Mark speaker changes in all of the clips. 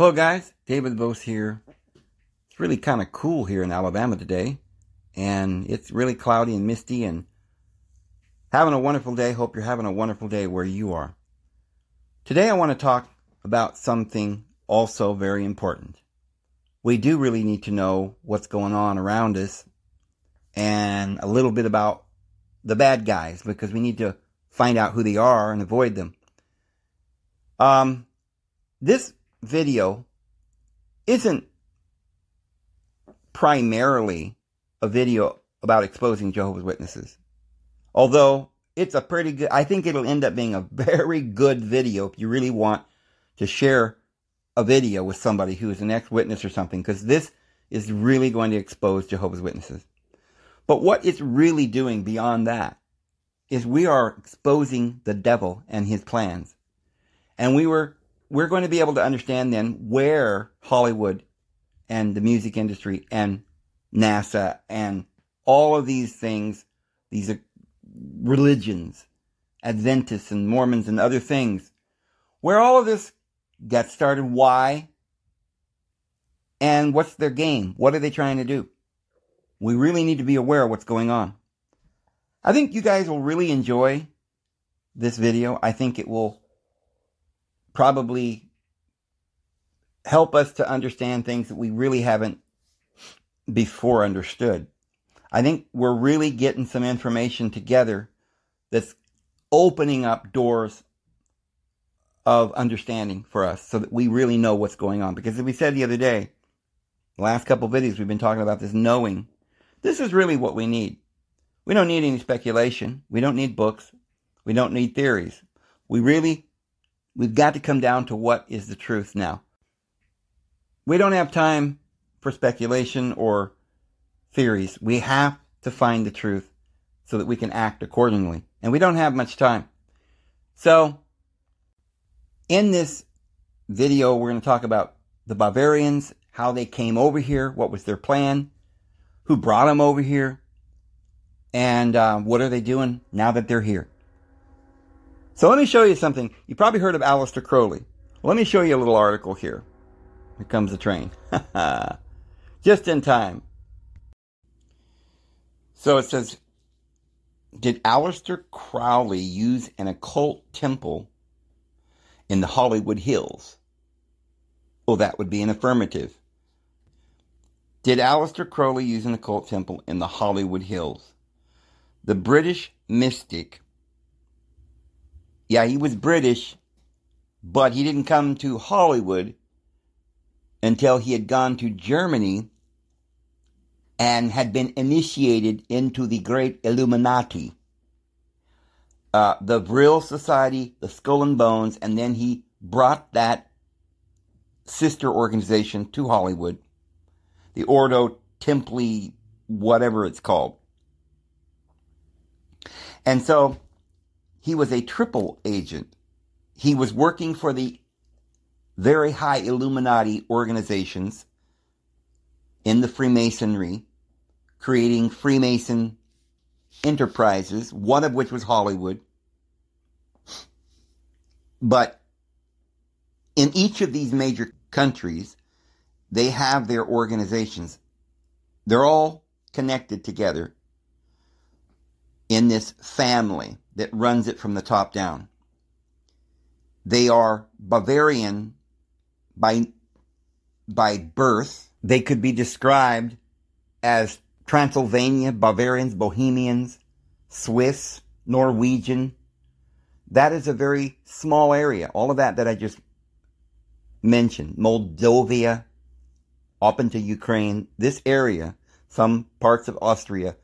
Speaker 1: Hello, guys. David Vose here. It's really kind of cool here in Alabama today, and it's really cloudy and misty, and having a wonderful day. Hope you're having a wonderful day where you are. Today, I want to talk about something also very important. We do really need to know what's going on around us and a little bit about the bad guys because we need to find out who they are and avoid them. Um, this video isn't primarily a video about exposing Jehovah's Witnesses. Although it's a pretty good, I think it'll end up being a very good video if you really want to share a video with somebody who is an ex witness or something, because this is really going to expose Jehovah's Witnesses. But what it's really doing beyond that is we are exposing the devil and his plans. And we were we're going to be able to understand then where Hollywood and the music industry and NASA and all of these things, these uh, religions, Adventists and Mormons and other things, where all of this got started, why, and what's their game? What are they trying to do? We really need to be aware of what's going on. I think you guys will really enjoy this video. I think it will probably help us to understand things that we really haven't before understood. I think we're really getting some information together that's opening up doors of understanding for us so that we really know what's going on. Because as we said the other day, the last couple videos we've been talking about this knowing. This is really what we need. We don't need any speculation. We don't need books. We don't need theories. We really We've got to come down to what is the truth now. We don't have time for speculation or theories. We have to find the truth so that we can act accordingly. And we don't have much time. So, in this video, we're going to talk about the Bavarians, how they came over here, what was their plan, who brought them over here, and uh, what are they doing now that they're here. So let me show you something. You probably heard of Aleister Crowley. Let me show you a little article here. Here comes the train. Just in time. So it says, did Aleister Crowley use an occult temple in the Hollywood Hills? Well, that would be an affirmative. Did Aleister Crowley use an occult temple in the Hollywood Hills? The British mystic yeah, he was British, but he didn't come to Hollywood until he had gone to Germany and had been initiated into the great Illuminati. Uh, the Vril Society, the Skull and Bones, and then he brought that sister organization to Hollywood, the Ordo Templi, whatever it's called. And so he was a triple agent. He was working for the very high Illuminati organizations in the Freemasonry, creating Freemason enterprises, one of which was Hollywood. But in each of these major countries, they have their organizations. They're all connected together in this family that runs it from the top down. They are Bavarian by, by birth. They could be described as Transylvania, Bavarians, Bohemians, Swiss, Norwegian. That is a very small area. All of that that I just mentioned, Moldova, up into Ukraine, this area, some parts of Austria,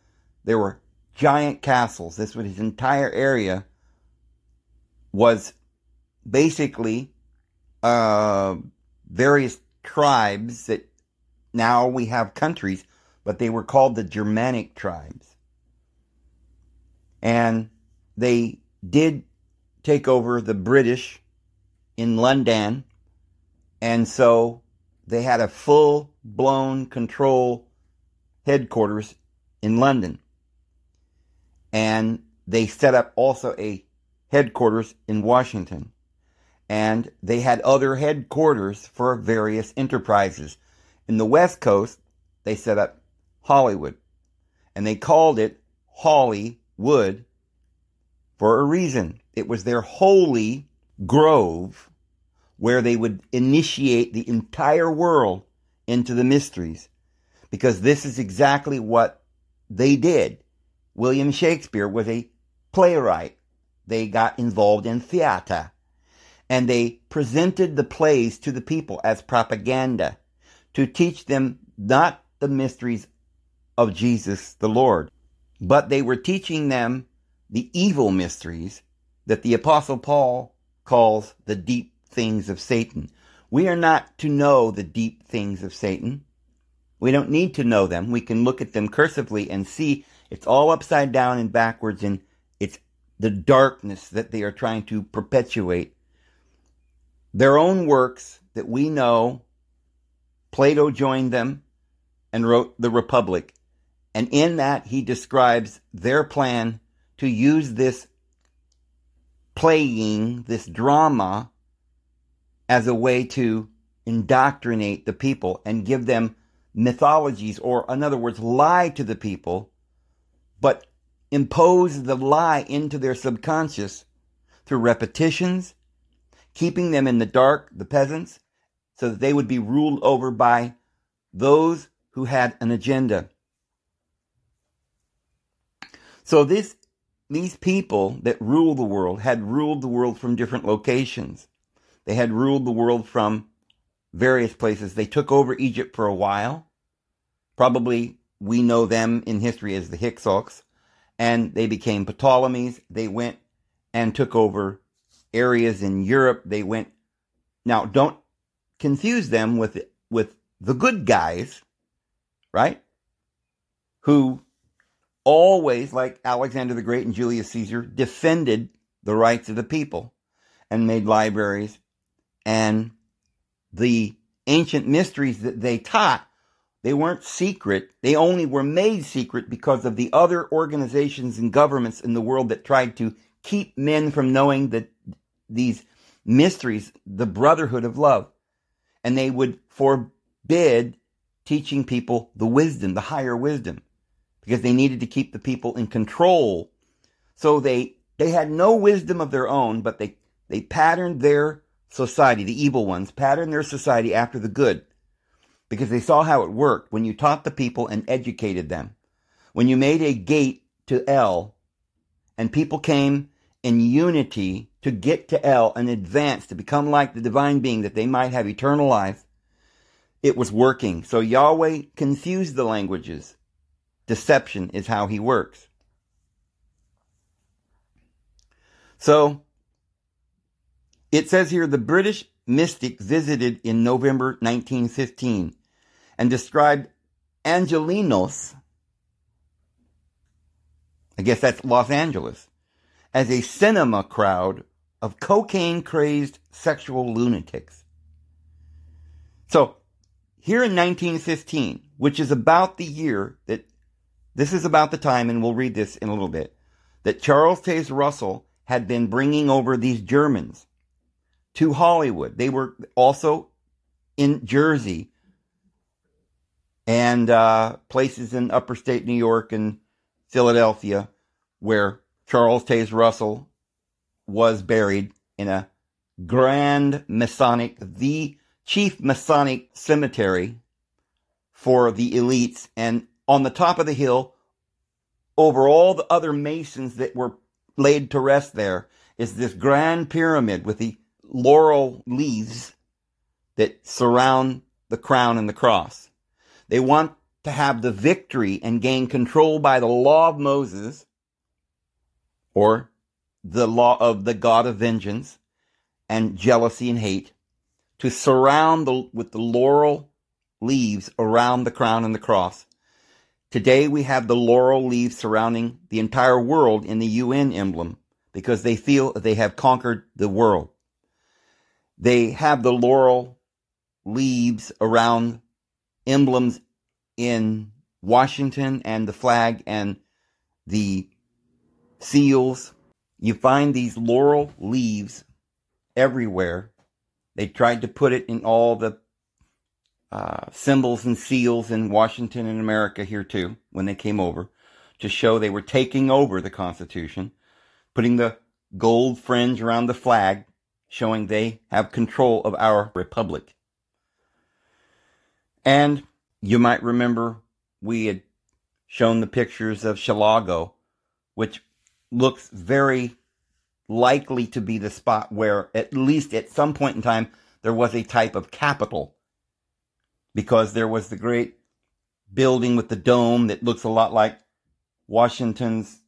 Speaker 1: there were giant castles. This was his entire area was basically uh, various tribes that now we have countries, but they were called the Germanic tribes. And they did take over the British in London, and so they had a full blown control headquarters in London and they set up also a headquarters in Washington. and they had other headquarters for various enterprises. In the West Coast, they set up Hollywood, and they called it Hollywood for a reason. It was their holy grove where they would initiate the entire world into the mysteries because this is exactly what they did. William Shakespeare was a playwright. They got involved in theater and they presented the plays to the people as propaganda to teach them not the mysteries of Jesus the Lord, but they were teaching them the evil mysteries that the apostle Paul calls the deep things of Satan. We are not to know the deep things of Satan. We don't need to know them. We can look at them cursively and see it's all upside down and backwards and it's the darkness that they are trying to perpetuate. Their own works that we know, Plato joined them and wrote The Republic. And in that, he describes their plan to use this playing, this drama, as a way to indoctrinate the people and give them mythologies, or in other words, lie to the people, but impose the lie into their subconscious through repetitions, keeping them in the dark, the peasants, so that they would be ruled over by those who had an agenda. So this these people that rule the world had ruled the world from different locations. They had ruled the world from various places. They took over Egypt for a while. Probably we know them in history as the Hyksos. And they became Ptolemies. They went and took over areas in Europe. They went. Now, don't confuse them with, with the good guys, right? Who always, like Alexander the Great and Julius Caesar, defended the rights of the people and made libraries and the ancient mysteries that they taught they weren't secret. They only were made secret because of the other organizations and governments in the world that tried to keep men from knowing that these mysteries, the brotherhood of love. And they would forbid teaching people the wisdom, the higher wisdom because they needed to keep the people in control. So they, they had no wisdom of their own, but they, they patterned their society, the evil ones, patterned their society after the good because they saw how it worked when you taught the people and educated them. When you made a gate to L and people came in unity to get to L and advance to become like the divine being that they might have eternal life, it was working. So Yahweh confused the languages Deception is how he works. So, it says here the British mystic visited in November 1915 and described Angelinos, I guess that's Los Angeles, as a cinema crowd of cocaine crazed sexual lunatics. So, here in 1915, which is about the year that this is about the time, and we'll read this in a little bit, that Charles Taze Russell had been bringing over these Germans to Hollywood. They were also in Jersey and uh, places in upper state New York and Philadelphia where Charles Taze Russell was buried in a grand Masonic, the chief Masonic cemetery for the elites. And on the top of the hill, over all the other masons that were laid to rest there, is this grand pyramid with the laurel leaves that surround the crown and the cross. They want to have the victory and gain control by the law of Moses or the law of the God of vengeance and jealousy and hate to surround the, with the laurel leaves around the crown and the cross Today we have the laurel leaves surrounding the entire world in the UN emblem because they feel they have conquered the world. They have the laurel leaves around emblems in Washington and the flag and the seals. You find these laurel leaves everywhere. They tried to put it in all the uh, symbols and seals in Washington and America here too when they came over to show they were taking over the Constitution, putting the gold fringe around the flag, showing they have control of our republic. And you might remember we had shown the pictures of Chalago, which looks very likely to be the spot where, at least at some point in time, there was a type of capital. Because there was the great building with the dome that looks a lot like Washington's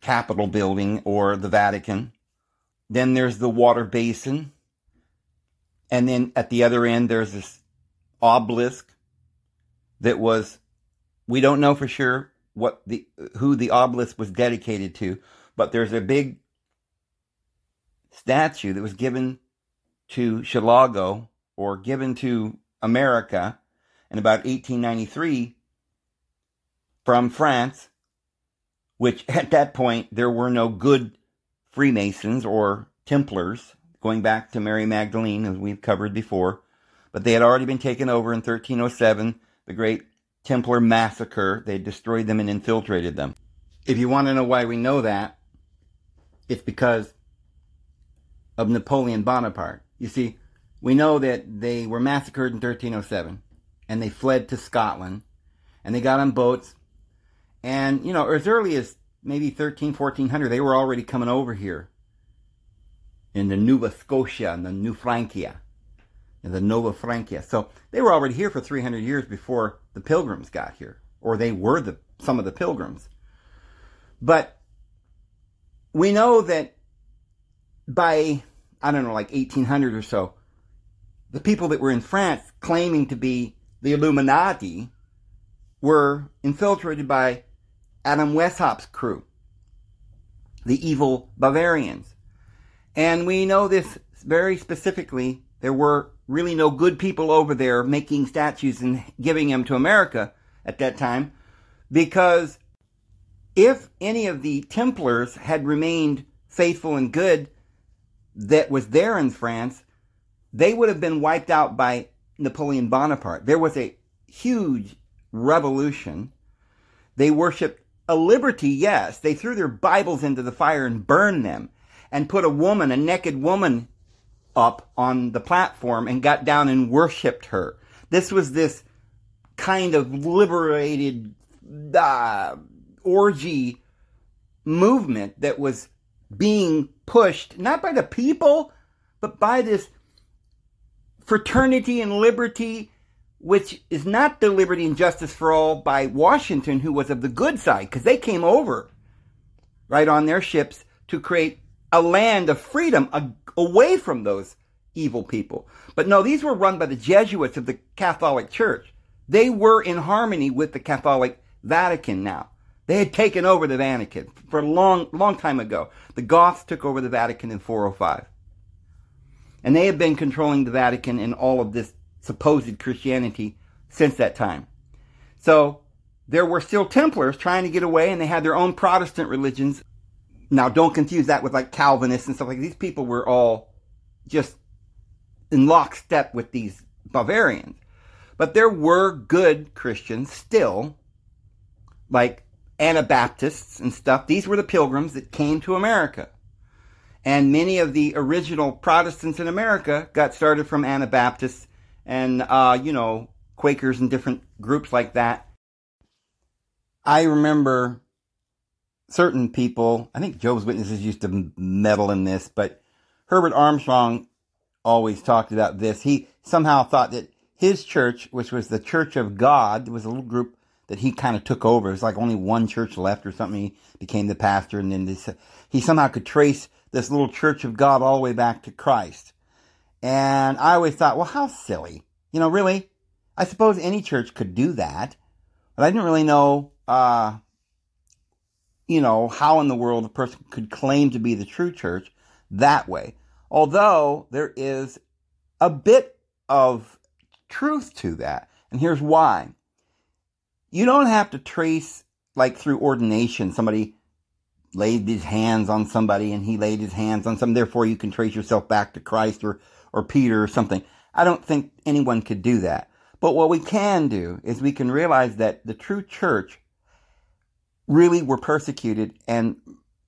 Speaker 1: Capitol building or the Vatican. Then there's the water basin. And then at the other end, there's this obelisk that was, we don't know for sure what the, who the obelisk was dedicated to, but there's a big statue that was given to Chalago or given to America in about 1893 from France, which at that point there were no good Freemasons or Templars, going back to Mary Magdalene, as we've covered before, but they had already been taken over in 1307, the great Templar massacre. They destroyed them and infiltrated them. If you want to know why we know that, it's because of Napoleon Bonaparte. You see, we know that they were massacred in 1307 and they fled to Scotland and they got on boats. And, you know, as early as maybe 13, 1400, they were already coming over here in the Nova Scotia and the New Francia, in the Nova Francia. So they were already here for 300 years before the pilgrims got here, or they were the some of the pilgrims. But we know that by I don't know, like 1800 or so, the people that were in France claiming to be the Illuminati were infiltrated by Adam Weishaupt's crew, the evil Bavarians. And we know this very specifically. There were really no good people over there making statues and giving them to America at that time because if any of the Templars had remained faithful and good that was there in France, they would have been wiped out by Napoleon Bonaparte. There was a huge revolution. They worshiped a liberty, yes. They threw their Bibles into the fire and burned them and put a woman, a naked woman, up on the platform and got down and worshiped her. This was this kind of liberated uh, orgy movement that was being pushed not by the people, but by this fraternity and liberty, which is not the liberty and justice for all by Washington, who was of the good side, because they came over right on their ships to create a land of freedom away from those evil people. But no, these were run by the Jesuits of the Catholic Church. They were in harmony with the Catholic Vatican now. They had taken over the Vatican for a long, long time ago. The Goths took over the Vatican in 405. And they have been controlling the Vatican in all of this supposed Christianity since that time. So there were still Templars trying to get away and they had their own Protestant religions. Now don't confuse that with like Calvinists and stuff like these people were all just in lockstep with these Bavarians. But there were good Christians still, like Anabaptists and stuff. These were the pilgrims that came to America. And many of the original Protestants in America got started from Anabaptists and, uh, you know, Quakers and different groups like that. I remember certain people, I think Jehovah's Witnesses used to meddle in this, but Herbert Armstrong always talked about this. He somehow thought that his church, which was the Church of God, was a little group that he kind of took over. It was like only one church left or something. He became the pastor, and then this, he somehow could trace this little church of God all the way back to Christ. And I always thought, well, how silly. You know, really? I suppose any church could do that. But I didn't really know, uh, you know, how in the world a person could claim to be the true church that way. Although there is a bit of truth to that. And here's why you don't have to trace like through ordination somebody laid his hands on somebody and he laid his hands on some, therefore you can trace yourself back to Christ or, or Peter or something. I don't think anyone could do that. But what we can do is we can realize that the true church really were persecuted and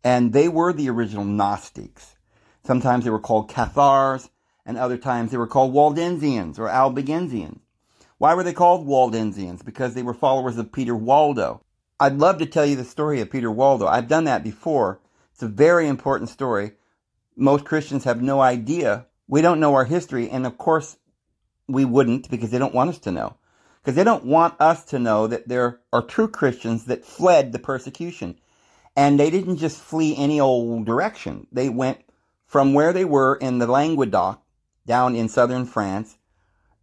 Speaker 1: and they were the original Gnostics. Sometimes they were called Cathars, and other times they were called Waldensians or Albigensians. Why were they called Waldensians? Because they were followers of Peter Waldo. I'd love to tell you the story of Peter Waldo. I've done that before. It's a very important story. Most Christians have no idea. We don't know our history, and of course, we wouldn't because they don't want us to know. Because they don't want us to know that there are true Christians that fled the persecution. And they didn't just flee any old direction. They went from where they were in the Languedoc down in southern France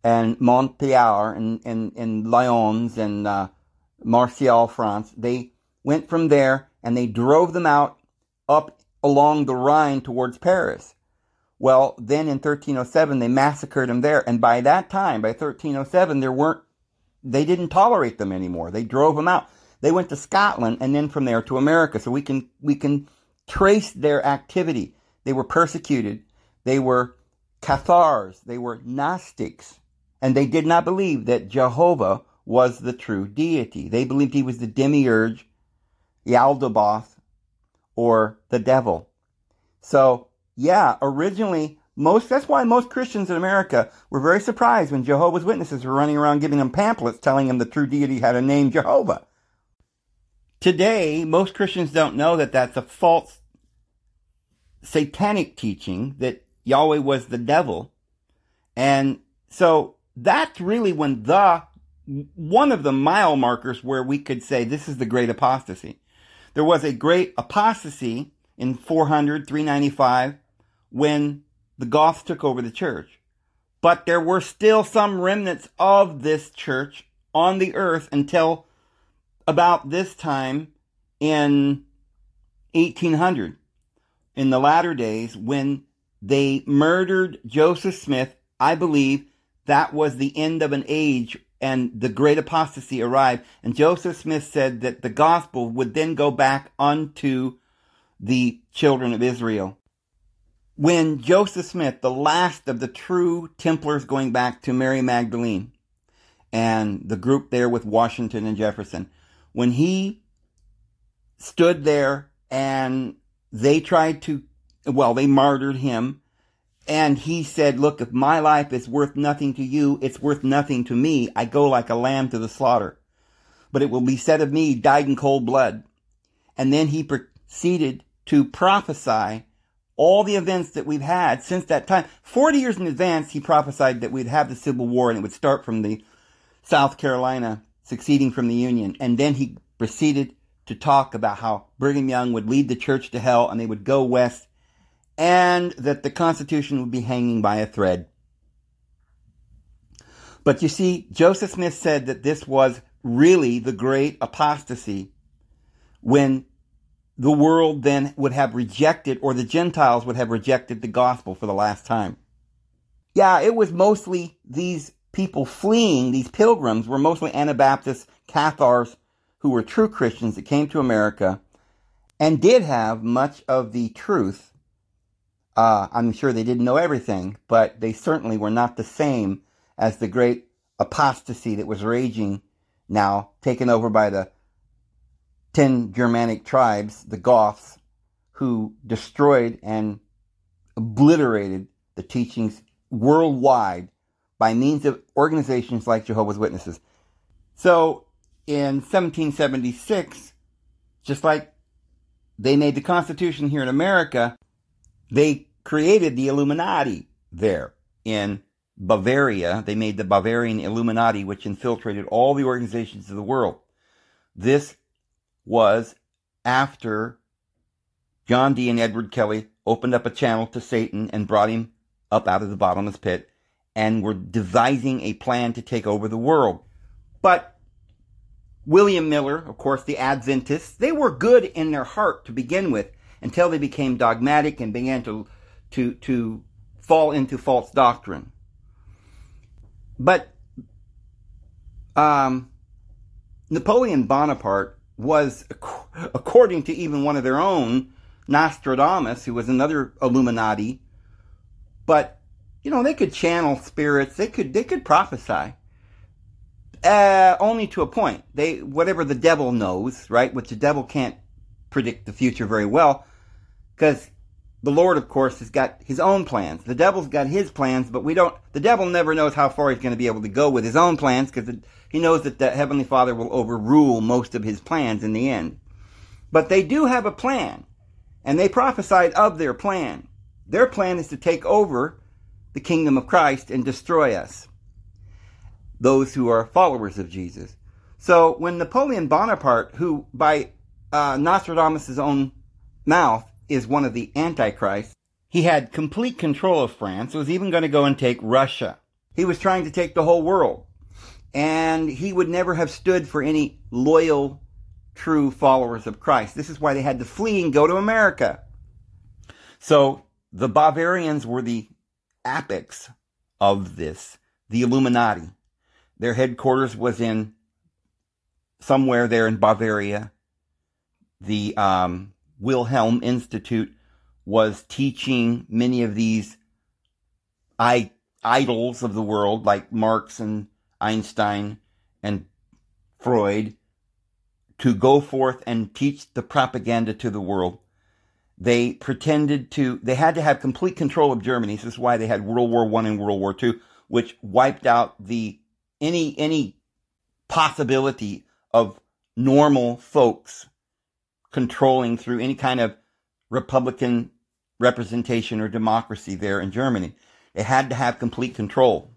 Speaker 1: and Montpellier and, and, and Lyons and uh, France. They went from there and they drove them out up along the Rhine towards Paris. Well, then in 1307, they massacred them there. And by that time, by 1307, there weren't, they didn't tolerate them anymore. They drove them out. They went to Scotland and then from there to America. So we can, we can trace their activity. They were persecuted. They were Cathars. They were Gnostics. And they did not believe that Jehovah was the true deity. They believed he was the demiurge, Yaldabaoth, or the devil. So, yeah, originally, most, that's why most Christians in America were very surprised when Jehovah's Witnesses were running around giving them pamphlets telling them the true deity had a name Jehovah. Today, most Christians don't know that that's a false satanic teaching that Yahweh was the devil. And so that's really when the one of the mile markers where we could say this is the great apostasy. There was a great apostasy in 400, 395 when the Goths took over the church. But there were still some remnants of this church on the earth until about this time in 1800, in the latter days, when they murdered Joseph Smith. I believe that was the end of an age and the great apostasy arrived. And Joseph Smith said that the gospel would then go back unto the children of Israel. When Joseph Smith, the last of the true Templars going back to Mary Magdalene and the group there with Washington and Jefferson, when he stood there and they tried to, well, they martyred him and he said, look, if my life is worth nothing to you, it's worth nothing to me. I go like a lamb to the slaughter. But it will be said of me, died in cold blood. And then he proceeded to prophesy all the events that we've had since that time. 40 years in advance, he prophesied that we'd have the Civil War and it would start from the South Carolina succeeding from the Union. And then he proceeded to talk about how Brigham Young would lead the church to hell and they would go west and that the Constitution would be hanging by a thread. But you see, Joseph Smith said that this was really the great apostasy when the world then would have rejected, or the Gentiles would have rejected the gospel for the last time. Yeah, it was mostly these people fleeing, these pilgrims were mostly Anabaptists, Cathars, who were true Christians that came to America and did have much of the truth uh, I'm sure they didn't know everything, but they certainly were not the same as the great apostasy that was raging now, taken over by the ten Germanic tribes, the Goths, who destroyed and obliterated the teachings worldwide by means of organizations like Jehovah's Witnesses. So in 1776, just like they made the Constitution here in America, they created the Illuminati there in Bavaria. They made the Bavarian Illuminati, which infiltrated all the organizations of the world. This was after John Dee and Edward Kelly opened up a channel to Satan and brought him up out of the bottomless pit and were devising a plan to take over the world. But William Miller, of course, the Adventists, they were good in their heart to begin with until they became dogmatic and began to, to, to fall into false doctrine. But um, Napoleon Bonaparte was according to even one of their own, Nostradamus, who was another Illuminati. But you know, they could channel spirits. They could they could prophesy. Uh, only to a point. They whatever the devil knows, right? Which the devil can't predict the future very well, because the Lord, of course, has got his own plans. The devil's got his plans, but we don't. The devil never knows how far he's going to be able to go with his own plans, because he knows that the Heavenly Father will overrule most of his plans in the end. But they do have a plan, and they prophesied of their plan. Their plan is to take over the kingdom of Christ and destroy us, those who are followers of Jesus. So when Napoleon Bonaparte, who by uh, Nostradamus' own mouth is one of the antichrists, he had complete control of France, was even going to go and take Russia. He was trying to take the whole world. And he would never have stood for any loyal, true followers of Christ. This is why they had to flee and go to America. So the Bavarians were the apex of this, the Illuminati. Their headquarters was in somewhere there in Bavaria. The um, Wilhelm Institute was teaching many of these I- idols of the world, like Marx and Einstein and Freud, to go forth and teach the propaganda to the world. They pretended to, they had to have complete control of Germany. This is why they had World War One and World War Two, which wiped out the, any, any possibility of normal folks controlling through any kind of Republican representation or democracy there in Germany. It had to have complete control.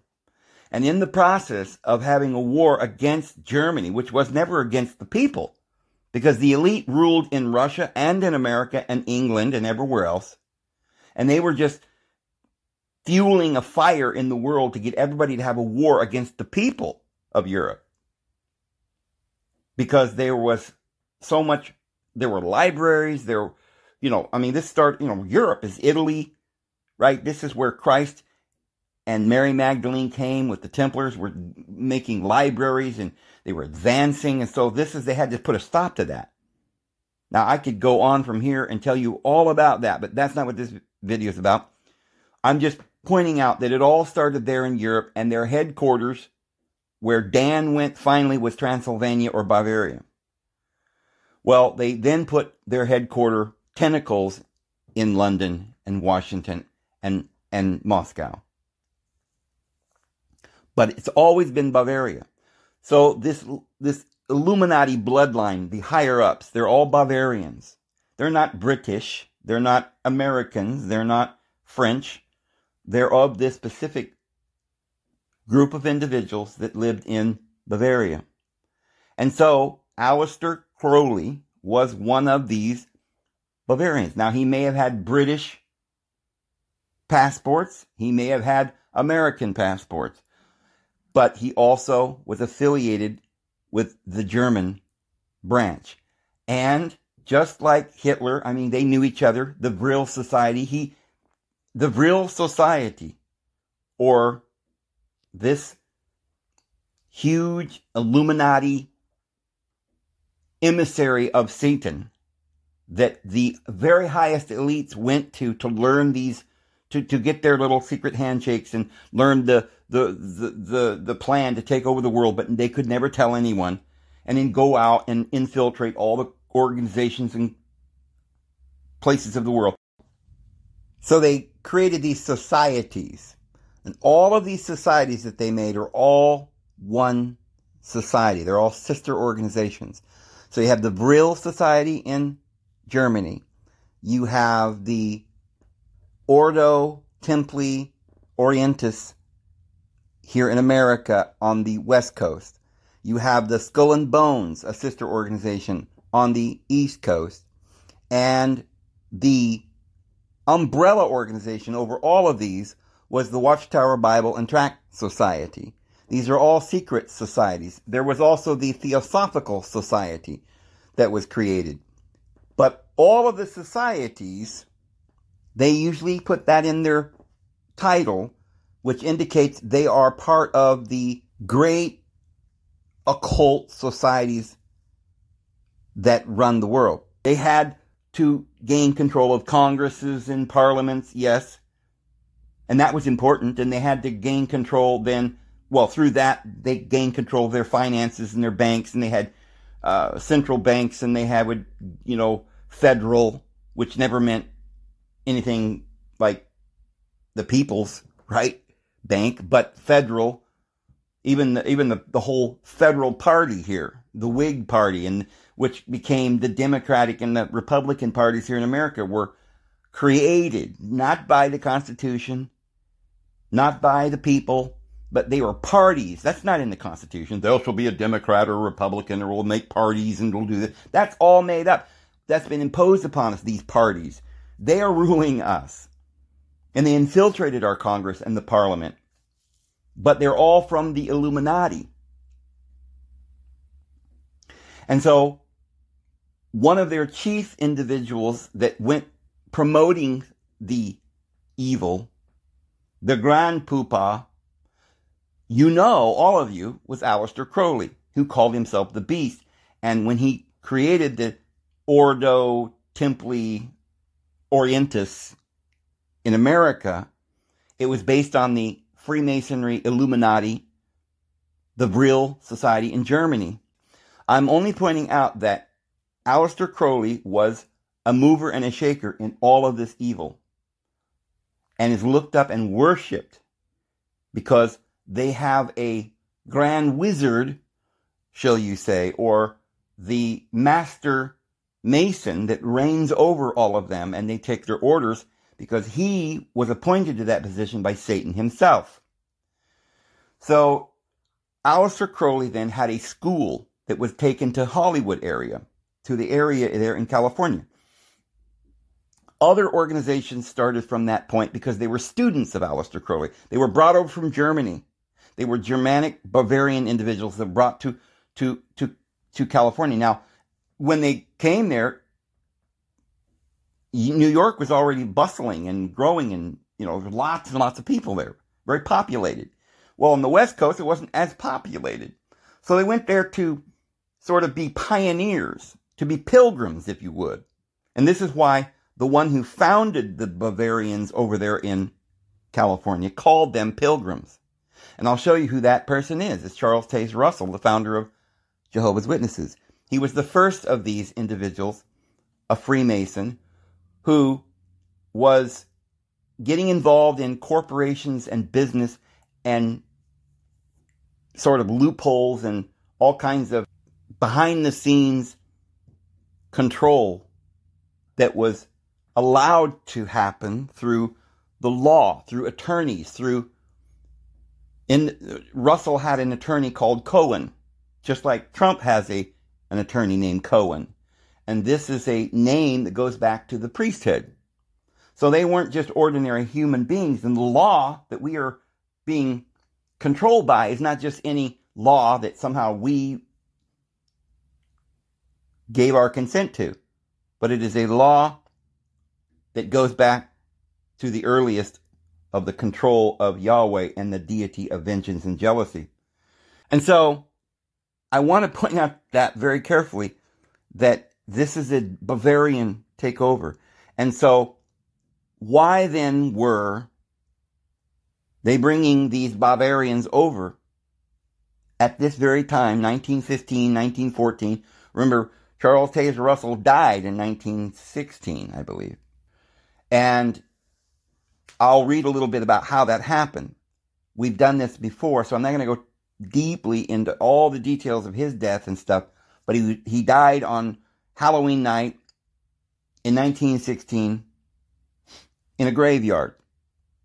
Speaker 1: And in the process of having a war against Germany, which was never against the people, because the elite ruled in Russia and in America and England and everywhere else. And they were just fueling a fire in the world to get everybody to have a war against the people of Europe. Because there was so much, there were libraries, there, you know, I mean, this start, you know, Europe is Italy, right? This is where Christ and Mary Magdalene came with the Templars, were making libraries and they were advancing. And so this is, they had to put a stop to that. Now I could go on from here and tell you all about that, but that's not what this video is about. I'm just pointing out that it all started there in Europe and their headquarters where Dan went finally was Transylvania or Bavaria. Well, they then put their headquarters tentacles in London and Washington and, and Moscow. But it's always been Bavaria. So this this Illuminati bloodline, the higher ups, they're all Bavarians. They're not British. They're not Americans. They're not French. They're of this specific group of individuals that lived in Bavaria. And so Aleister Crowley was one of these Bavarians. Now he may have had British passports. He may have had American passports but he also was affiliated with the German branch. And just like Hitler, I mean, they knew each other, the Vril Society, he, the Vril Society, or this huge Illuminati emissary of Satan that the very highest elites went to to learn these to, to get their little secret handshakes and learn the, the, the, the, plan to take over the world, but they could never tell anyone. And then go out and infiltrate all the organizations and places of the world. So they created these societies. And all of these societies that they made are all one society. They're all sister organizations. So you have the Vril Society in Germany. You have the Ordo Templi Orientis here in America on the West Coast. You have the Skull and Bones, a sister organization on the East Coast. And the umbrella organization over all of these was the Watchtower Bible and Tract Society. These are all secret societies. There was also the Theosophical Society that was created. But all of the societies they usually put that in their title, which indicates they are part of the great occult societies that run the world. They had to gain control of congresses and parliaments, yes. And that was important. And they had to gain control then, well, through that, they gained control of their finances and their banks and they had, uh, central banks and they had, you know, federal, which never meant anything like the people's, right? Bank, but federal, even the, even the, the whole federal party here, the Whig party and which became the Democratic and the Republican parties here in America were created not by the Constitution, not by the people, but they were parties. That's not in the Constitution. There shall be a Democrat or a Republican, or we'll make parties and we'll do this. That's all made up. That's been imposed upon us, these parties. They are ruling us. And they infiltrated our Congress and the Parliament. But they're all from the Illuminati. And so one of their chief individuals that went promoting the evil, the grand poopah, you know, all of you, was Aleister Crowley, who called himself the Beast. And when he created the Ordo Templi Orientis in America, it was based on the Freemasonry Illuminati, the Vril Society in Germany. I'm only pointing out that Aleister Crowley was a mover and a shaker in all of this evil and is looked up and worshipped because they have a grand wizard, shall you say, or the master mason that reigns over all of them and they take their orders because he was appointed to that position by Satan himself. So Aleister Crowley then had a school that was taken to Hollywood area to the area there in California. Other organizations started from that point because they were students of Aleister Crowley. They were brought over from Germany. They were Germanic Bavarian individuals that were brought to, to, to, to California. Now, when they came there, New York was already bustling and growing and, you know, lots and lots of people there, very populated. Well, on the West Coast, it wasn't as populated. So they went there to sort of be pioneers to be pilgrims, if you would. And this is why the one who founded the Bavarians over there in California called them pilgrims. And I'll show you who that person is. It's Charles Taze Russell, the founder of Jehovah's Witnesses. He was the first of these individuals, a Freemason, who was getting involved in corporations and business and sort of loopholes and all kinds of behind the scenes control that was allowed to happen through the law, through attorneys, through in Russell had an attorney called Cohen, just like Trump has a an attorney named Cohen. And this is a name that goes back to the priesthood. So they weren't just ordinary human beings. And the law that we are being controlled by is not just any law that somehow we gave our consent to. But it is a law that goes back to the earliest of the control of Yahweh and the deity of vengeance and jealousy. And so I want to point out that very carefully that this is a Bavarian takeover. And so why then were they bringing these Bavarians over at this very time, 1915, 1914? Remember, Charles Taze Russell died in 1916, I believe. And I'll read a little bit about how that happened. We've done this before, so I'm not going to go deeply into all the details of his death and stuff, but he, he died on Halloween night in 1916 in a graveyard.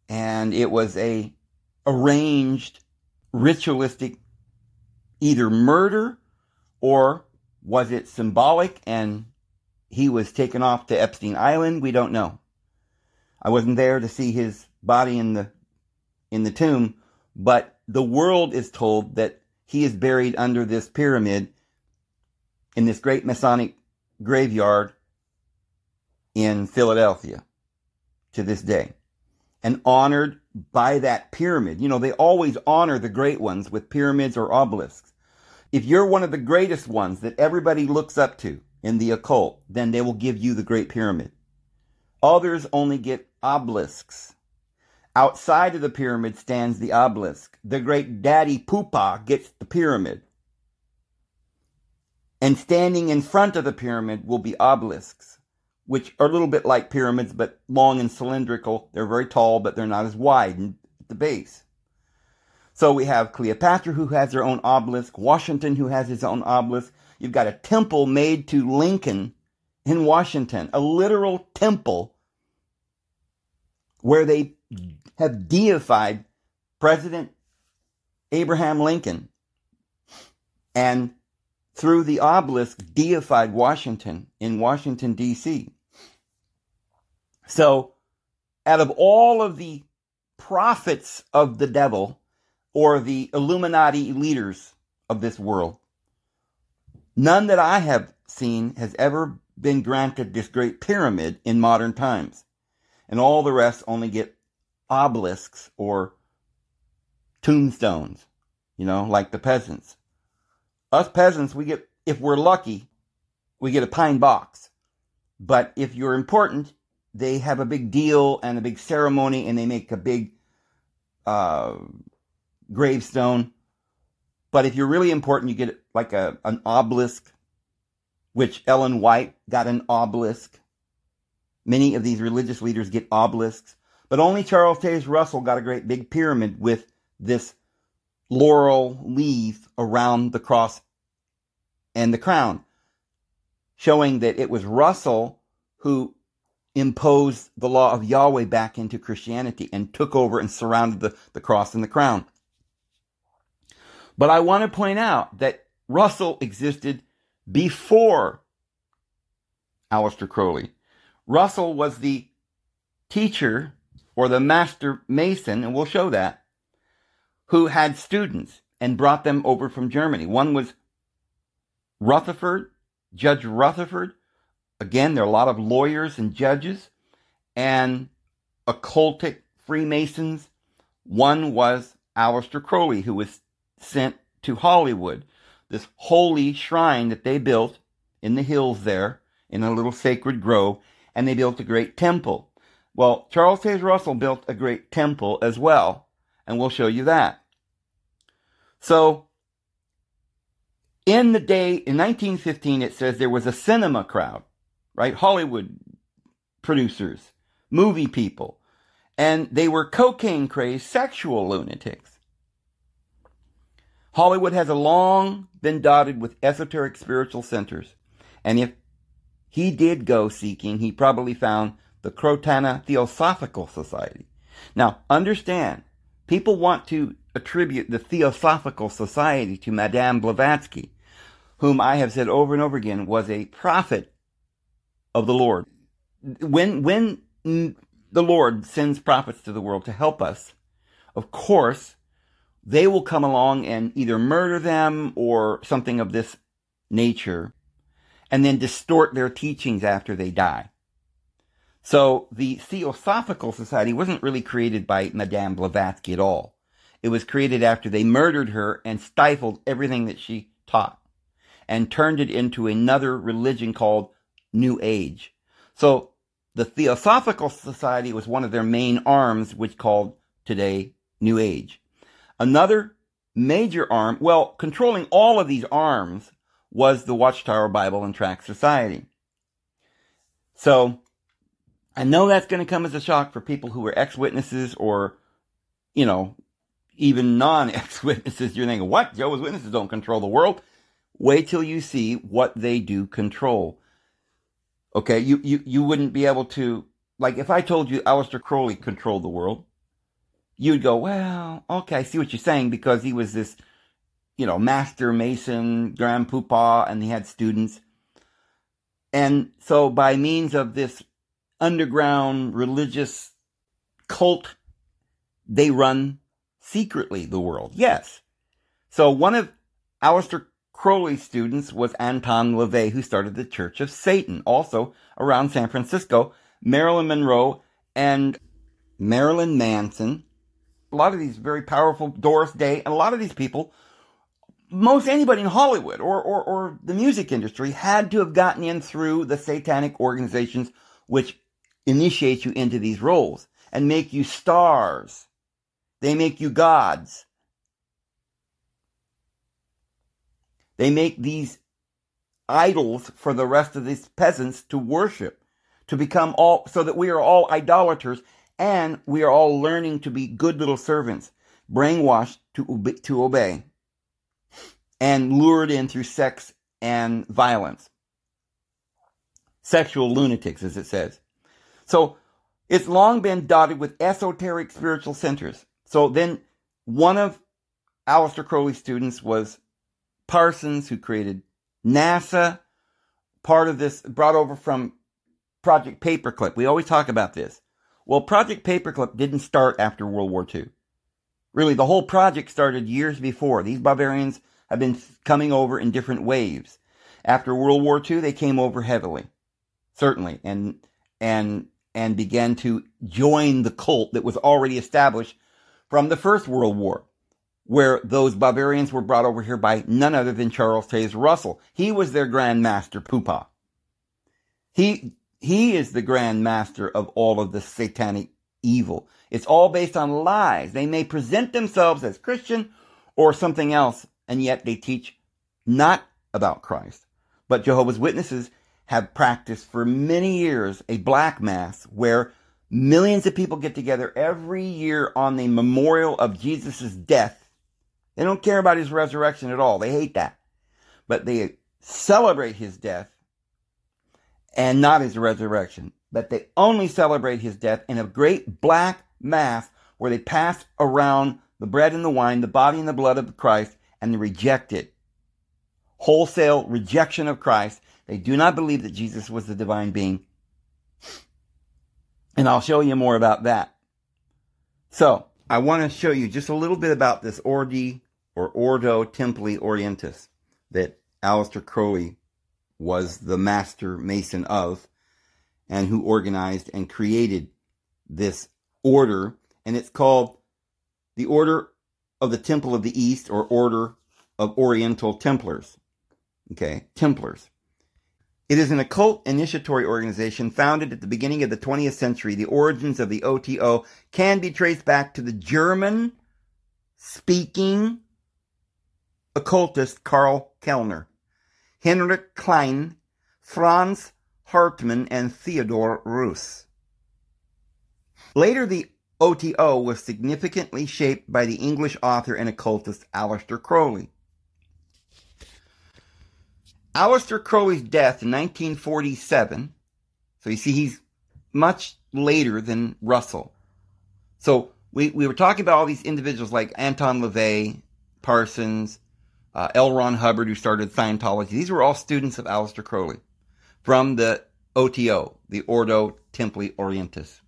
Speaker 1: And it was a arranged ritualistic either murder or was it symbolic and he was taken off to Epstein Island? We don't know. I wasn't there to see his body in the in the tomb, but the world is told that he is buried under this pyramid in this great Masonic graveyard in Philadelphia to this day and honored by that pyramid. You know, they always honor the great ones with pyramids or obelisks if you're one of the greatest ones that everybody looks up to, in the occult, then they will give you the Great Pyramid. Others only get obelisks. Outside of the pyramid stands the obelisk. The great daddy Pupa gets the pyramid. And standing in front of the pyramid will be obelisks, which are a little bit like pyramids, but long and cylindrical. They're very tall, but they're not as wide at the base. So we have Cleopatra who has her own obelisk, Washington who has his own obelisk. You've got a temple made to Lincoln in Washington, a literal temple where they have deified President Abraham Lincoln and through the obelisk deified Washington in Washington, D.C. So, out of all of the prophets of the devil or the Illuminati leaders of this world, none that I have seen has ever been granted this great pyramid in modern times. And all the rest only get obelisks or tombstones, you know, like the peasants. Us peasants, we get, if we're lucky, we get a pine box. But if you're important, they have a big deal and a big ceremony and they make a big uh, gravestone. But if you're really important, you get like a, an obelisk, which Ellen White got an obelisk. Many of these religious leaders get obelisks. But only Charles Taze Russell got a great big pyramid with this laurel leaf around the cross and the crown, showing that it was Russell who imposed the law of Yahweh back into Christianity and took over and surrounded the, the cross and the crown. But I want to point out that Russell existed before Aleister Crowley. Russell was the teacher or the master mason, and we'll show that, who had students and brought them over from Germany. One was Rutherford, Judge Rutherford. Again, there are a lot of lawyers and judges and occultic Freemasons. One was Aleister Crowley, who was sent to Hollywood, this holy shrine that they built in the hills there, in a little sacred grove, and they built a great temple. Well, Charles Taze Russell built a great temple as well, and we'll show you that. So, in the day, in 1915, it says there was a cinema crowd, right? Hollywood producers, movie people, and they were cocaine crazed sexual lunatics. Hollywood has long been dotted with esoteric spiritual centers, and if he did go seeking, he probably found the Krotona Theosophical Society. Now, understand, people want to attribute the Theosophical Society to Madame Blavatsky, whom I have said over and over again was a prophet of the Lord. When, when the Lord sends prophets to the world to help us, of course, they will come along and either murder them or something of this nature, and then distort their teachings after they die. So the Theosophical Society wasn't really created by Madame Blavatsky at all. It was created after they murdered her and stifled everything that she taught and turned it into another religion called New Age. So the Theosophical Society was one of their main arms, which called today New Age. Another major arm, well, controlling all of these arms was the Watchtower Bible and Tract Society. So I know that's going to come as a shock for people who are ex-witnesses or, you know, even non-ex-witnesses. You're thinking, what? Jehovah's Witnesses don't control the world. Wait till you see what they do control. Okay, you, you, you wouldn't be able to, like, if I told you Aleister Crowley controlled the world, you'd go, well, okay, I see what you're saying because he was this, you know, master mason, grand poopah, and he had students. And so by means of this underground religious cult. They run secretly the world. Yes. So one of Aleister Crowley's students was Anton LaVey, who started the Church of Satan, also around San Francisco. Marilyn Monroe and Marilyn Manson, a lot of these very powerful, Doris Day, and a lot of these people most anybody in Hollywood or, or, or the music industry had to have gotten in through the satanic organizations which initiate you into these roles and make you stars. They make you gods. They make these idols for the rest of these peasants to worship, to become all, so that we are all idolaters and we are all learning to be good little servants, brainwashed to, to obey and lured in through sex and violence. Sexual lunatics, as it says. So it's long been dotted with esoteric spiritual centers. So then one of Aleister Crowley's students was Parsons, who created NASA, part of this brought over from Project Paperclip. We always talk about this. Well, Project Paperclip didn't start after World War II. Really, the whole project started years before. These barbarians have been coming over in different waves. After World War II, they came over heavily, certainly, and and and began to join the cult that was already established from the First World War, where those barbarians were brought over here by none other than Charles Taze Russell. He was their Grand Master Pupa. He he is the Grand Master of all of the satanic evil. It's all based on lies. They may present themselves as Christian or something else, and yet they teach not about Christ. But Jehovah's Witnesses have practiced for many years a black mass where millions of people get together every year on the memorial of Jesus' death. They don't care about his resurrection at all. They hate that. But they celebrate his death and not his resurrection. But they only celebrate his death in a great black mass where they pass around the bread and the wine, the body and the blood of Christ, and they reject it. Wholesale rejection of Christ. They do not believe that Jesus was the divine being. And I'll show you more about that. So, I want to show you just a little bit about this Ordi or Ordo Templi Orientis that Aleister Crowley was the master mason of and who organized and created this order. And it's called the Order of the Temple of the East or Order of Oriental Templars. Okay, Templars. It is an occult initiatory organization founded at the beginning of the 20th century. The origins of the OTO can be traced back to the German speaking occultist Karl Kellner, Henrik Klein, Franz Hartmann, and Theodor Reuss. Later, the OTO was significantly shaped by the English author and occultist Aleister Crowley. Aleister Crowley's death in 1947, so you see he's much later than Russell. So we, we were talking about all these individuals like Anton LaVey, Parsons, uh, L. Ron Hubbard, who started Scientology. These were all students of Aleister Crowley from the OTO, the Ordo Templi Orientis,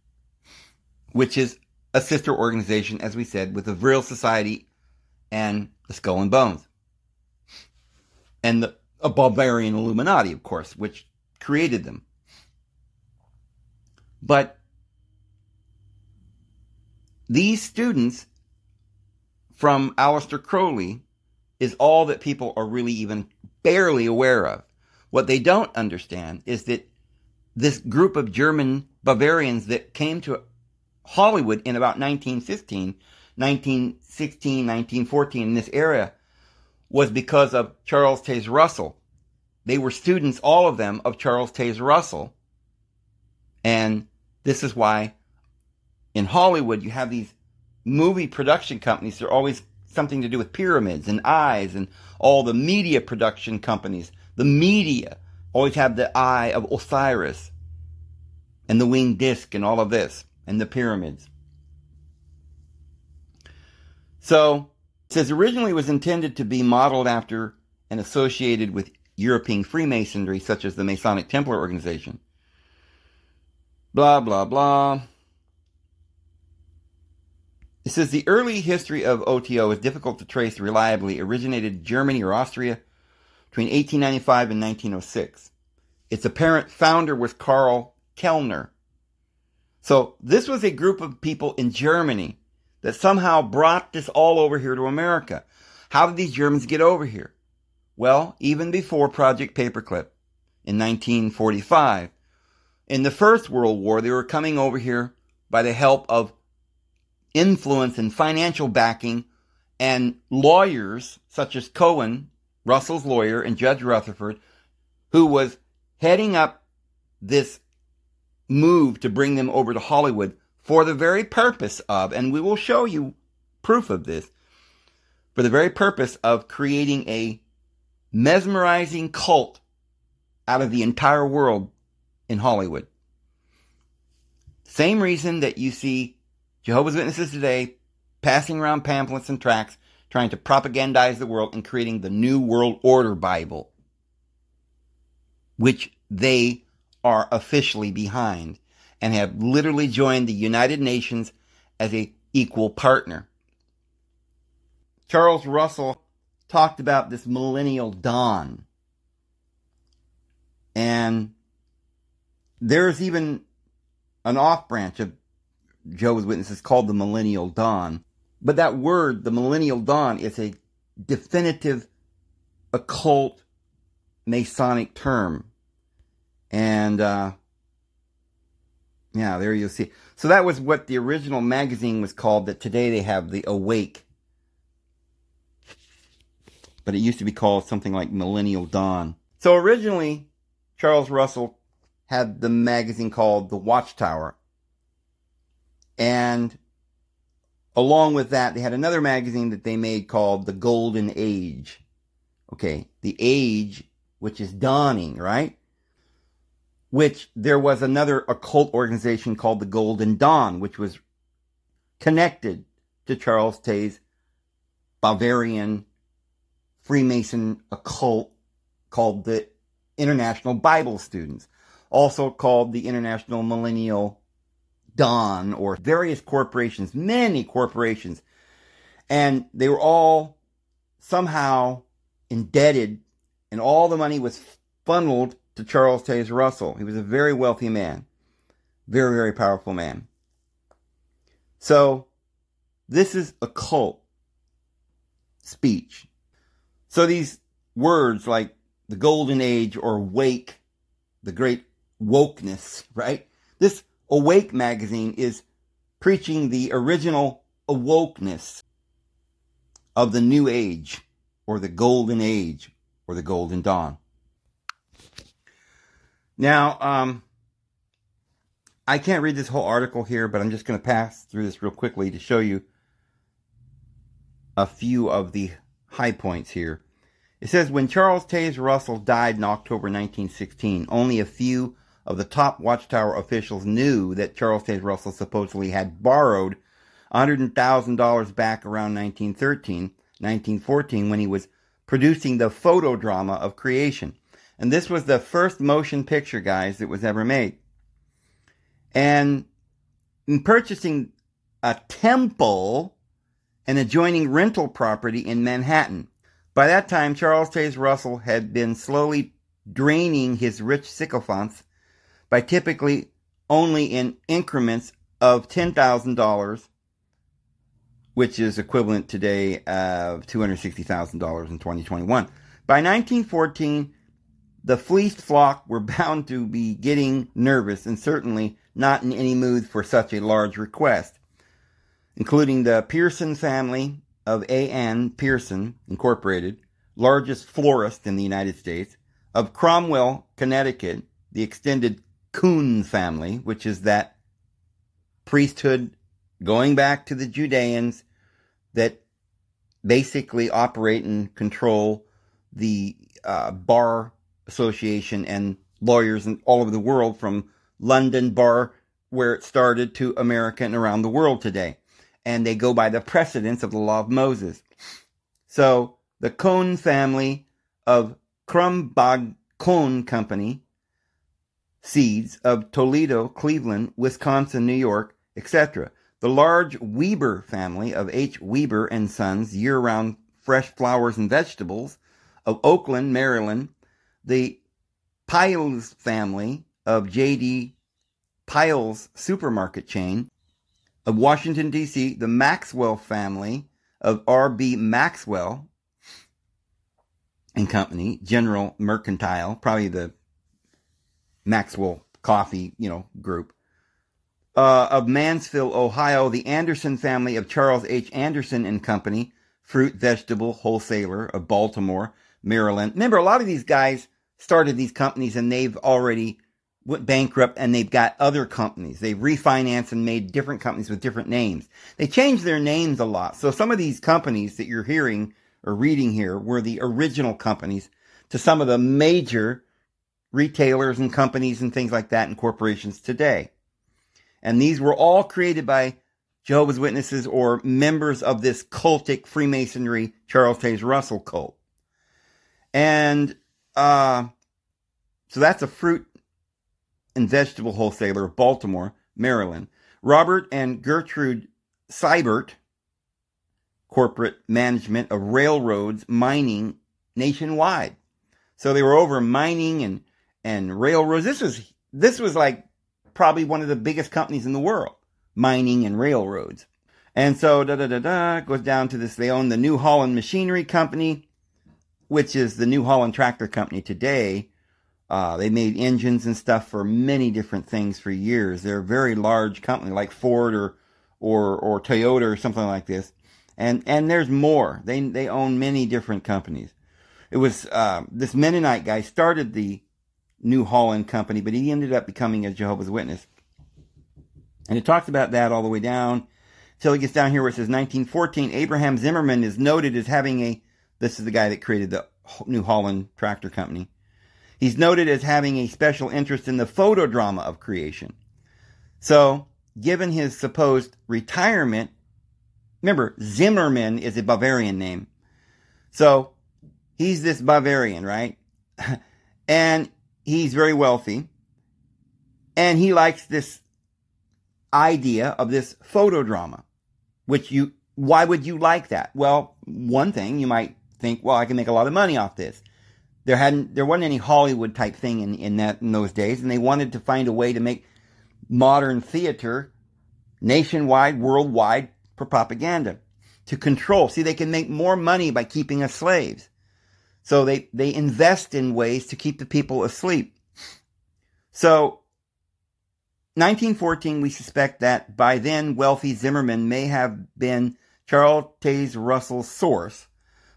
Speaker 1: which is a sister organization, as we said, with the Vril Society and the Skull and Bones. And the a Bavarian Illuminati, of course, which created them. But these students from Aleister Crowley is all that people are really even barely aware of. What they don't understand is that this group of German Bavarians that came to Hollywood in about 1915, 1916, 1914, in this area, was because of Charles Taze Russell. They were students, all of them, of Charles Taze Russell. And this is why in Hollywood you have these movie production companies. They're always something to do with pyramids and eyes and all the media production companies. The media always have the eye of Osiris and the winged disc and all of this and the pyramids. So, says originally was intended to be modeled after and associated with European Freemasonry, such as the Masonic Templar organization. Blah, blah, blah. It says the early history of OTO is difficult to trace reliably, originated in Germany or Austria between 1895 and 1906. Its apparent founder was Karl Kellner, so this was a group of people in Germany that somehow brought this all over here to America. How did these Germans get over here? Well, even before Project Paperclip in 1945, in the First World War, they were coming over here by the help of influence and financial backing and lawyers such as Cohen, Russell's lawyer, and Judge Rutherford, who was heading up this move to bring them over to Hollywood for the very purpose of, and we will show you proof of this, for the very purpose of creating a mesmerizing cult out of the entire world in Hollywood. Same reason that you see Jehovah's Witnesses today passing around pamphlets and tracts trying to propagandize the world and creating the New World Order Bible, which they are officially behind and have literally joined the United Nations as a equal partner. Charles Russell talked about this millennial dawn. And there's even an off branch of Jehovah's Witnesses called the millennial dawn. But that word, the millennial dawn, is a definitive occult Masonic term. And, uh, yeah, there you'll see. So that was what the original magazine was called, that today they have the Awake. But it used to be called something like Millennial Dawn. So originally, Charles Russell had the magazine called The Watchtower. And along with that, they had another magazine that they made called The Golden Age. Okay, the age which is dawning, right? Which there was another occult organization called the Golden Dawn, which was connected to Charles Taze Bavarian Freemason occult called the International Bible Students, also called the International Millennial Dawn, or various corporations, many corporations. And they were all somehow indebted, and all the money was funneled to Charles Taze Russell. He was a very wealthy man, very, very powerful man. So, this is occult speech. So, these words like the golden age or wake, the great wokeness, right? This Awake magazine is preaching the original awokeness of the new age or the golden age or the golden dawn. Now, um, I can't read this whole article here, but I'm just going to pass through this real quickly to show you a few of the high points here. It says when Charles Taze Russell died in October 1916, only a few of the top Watchtower officials knew that Charles Taze Russell supposedly had borrowed $100,000 back around 1913, 1914 when he was producing the photo drama of creation. And this was the first motion picture, guys, that was ever made. And in purchasing a temple and adjoining rental property in Manhattan, by that time, Charles Taze Russell had been slowly draining his rich sycophants by typically only in increments of $10,000, which is equivalent today of $260,000 in 2021. By 1914, the fleeced flock were bound to be getting nervous and certainly not in any mood for such a large request, including the Pierson family, of A.N. Pierson Incorporated, largest florist in the United States, of Cromwell, Connecticut, the extended Kuhn family, which is that priesthood going back to the Judeans that basically operate and control the uh, bar association and lawyers in all over the world from London bar where it started to America and around the world today and they go by the precedents of the law of Moses. So the Cohn family of Crumbag Cohn Company, seeds of Toledo, Cleveland, Wisconsin, New York, etc. The large Weber family of H. Weber and Sons, year-round fresh flowers and vegetables, of Oakland, Maryland. The Piles family of J.D. Piles supermarket chain, of Washington, D.C., the Maxwell family of R.B. Maxwell, and Company, General Mercantile, probably the Maxwell Coffee, you know, group. Uh, of Mansfield, Ohio, the Anderson family of Charles H. Anderson and Company, fruit vegetable wholesaler of Baltimore, Maryland. Remember, a lot of these guys started these companies and they've already went bankrupt and they've got other companies. They've refinanced and made different companies with different names. They changed their names a lot. So some of these companies that you're hearing or reading here were the original companies to some of the major retailers and companies and things like that and corporations today. And these were all created by Jehovah's Witnesses or members of this cultic Freemasonry Charles Taze Russell cult. And uh, so that's a fruit and vegetable wholesaler of Baltimore, Maryland. Robert and Gertrude Seibert, corporate management of railroads, mining nationwide. So they were over mining and, and railroads. This was, this was like probably one of the biggest companies in the world, mining and railroads. And so da da da da goes down to this. They own the New Holland Machinery Company, which is the New Holland Tractor Company today. Uh, they made engines and stuff for many different things for years. They're a very large company, like Ford or or or Toyota or something like this. And and there's more. They they own many different companies. It was uh, this Mennonite guy started the New Holland Company, but he ended up becoming a Jehovah's Witness. And it talks about that all the way down till he gets down here where it says 1914. Abraham Zimmerman is noted as having a. This is the guy that created the New Holland Tractor Company. He's noted as having a special interest in the photodrama of creation. So, given his supposed retirement, remember, Zimmerman is a Bavarian name. So, he's this Bavarian, right? and he's very wealthy. And he likes this idea of this photodrama, which you, why would you like that? Well, one thing you might think, well, I can make a lot of money off this there hadn't there wasn't any Hollywood type thing in, in that in those days, and they wanted to find a way to make modern theater nationwide, worldwide for propaganda to control. See, they can make more money by keeping us slaves. So they, they invest in ways to keep the people asleep. So 1914, we suspect that by then wealthy Zimmerman may have been Charles Taze Russell's source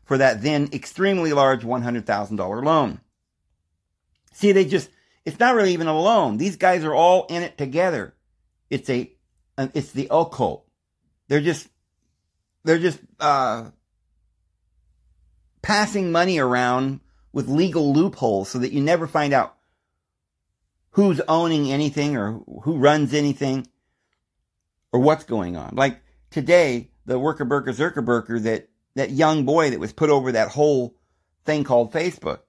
Speaker 1: for that then extremely large $100,000 loan. See, they just, it's not really even a loan. These guys are all in it together. It's a, it's the occult. They're just, they're just, uh, passing money around with legal loopholes so that you never find out who's owning anything or who runs anything or what's going on. Like today, the worker burker zerker that that young boy that was put over that whole thing called Facebook.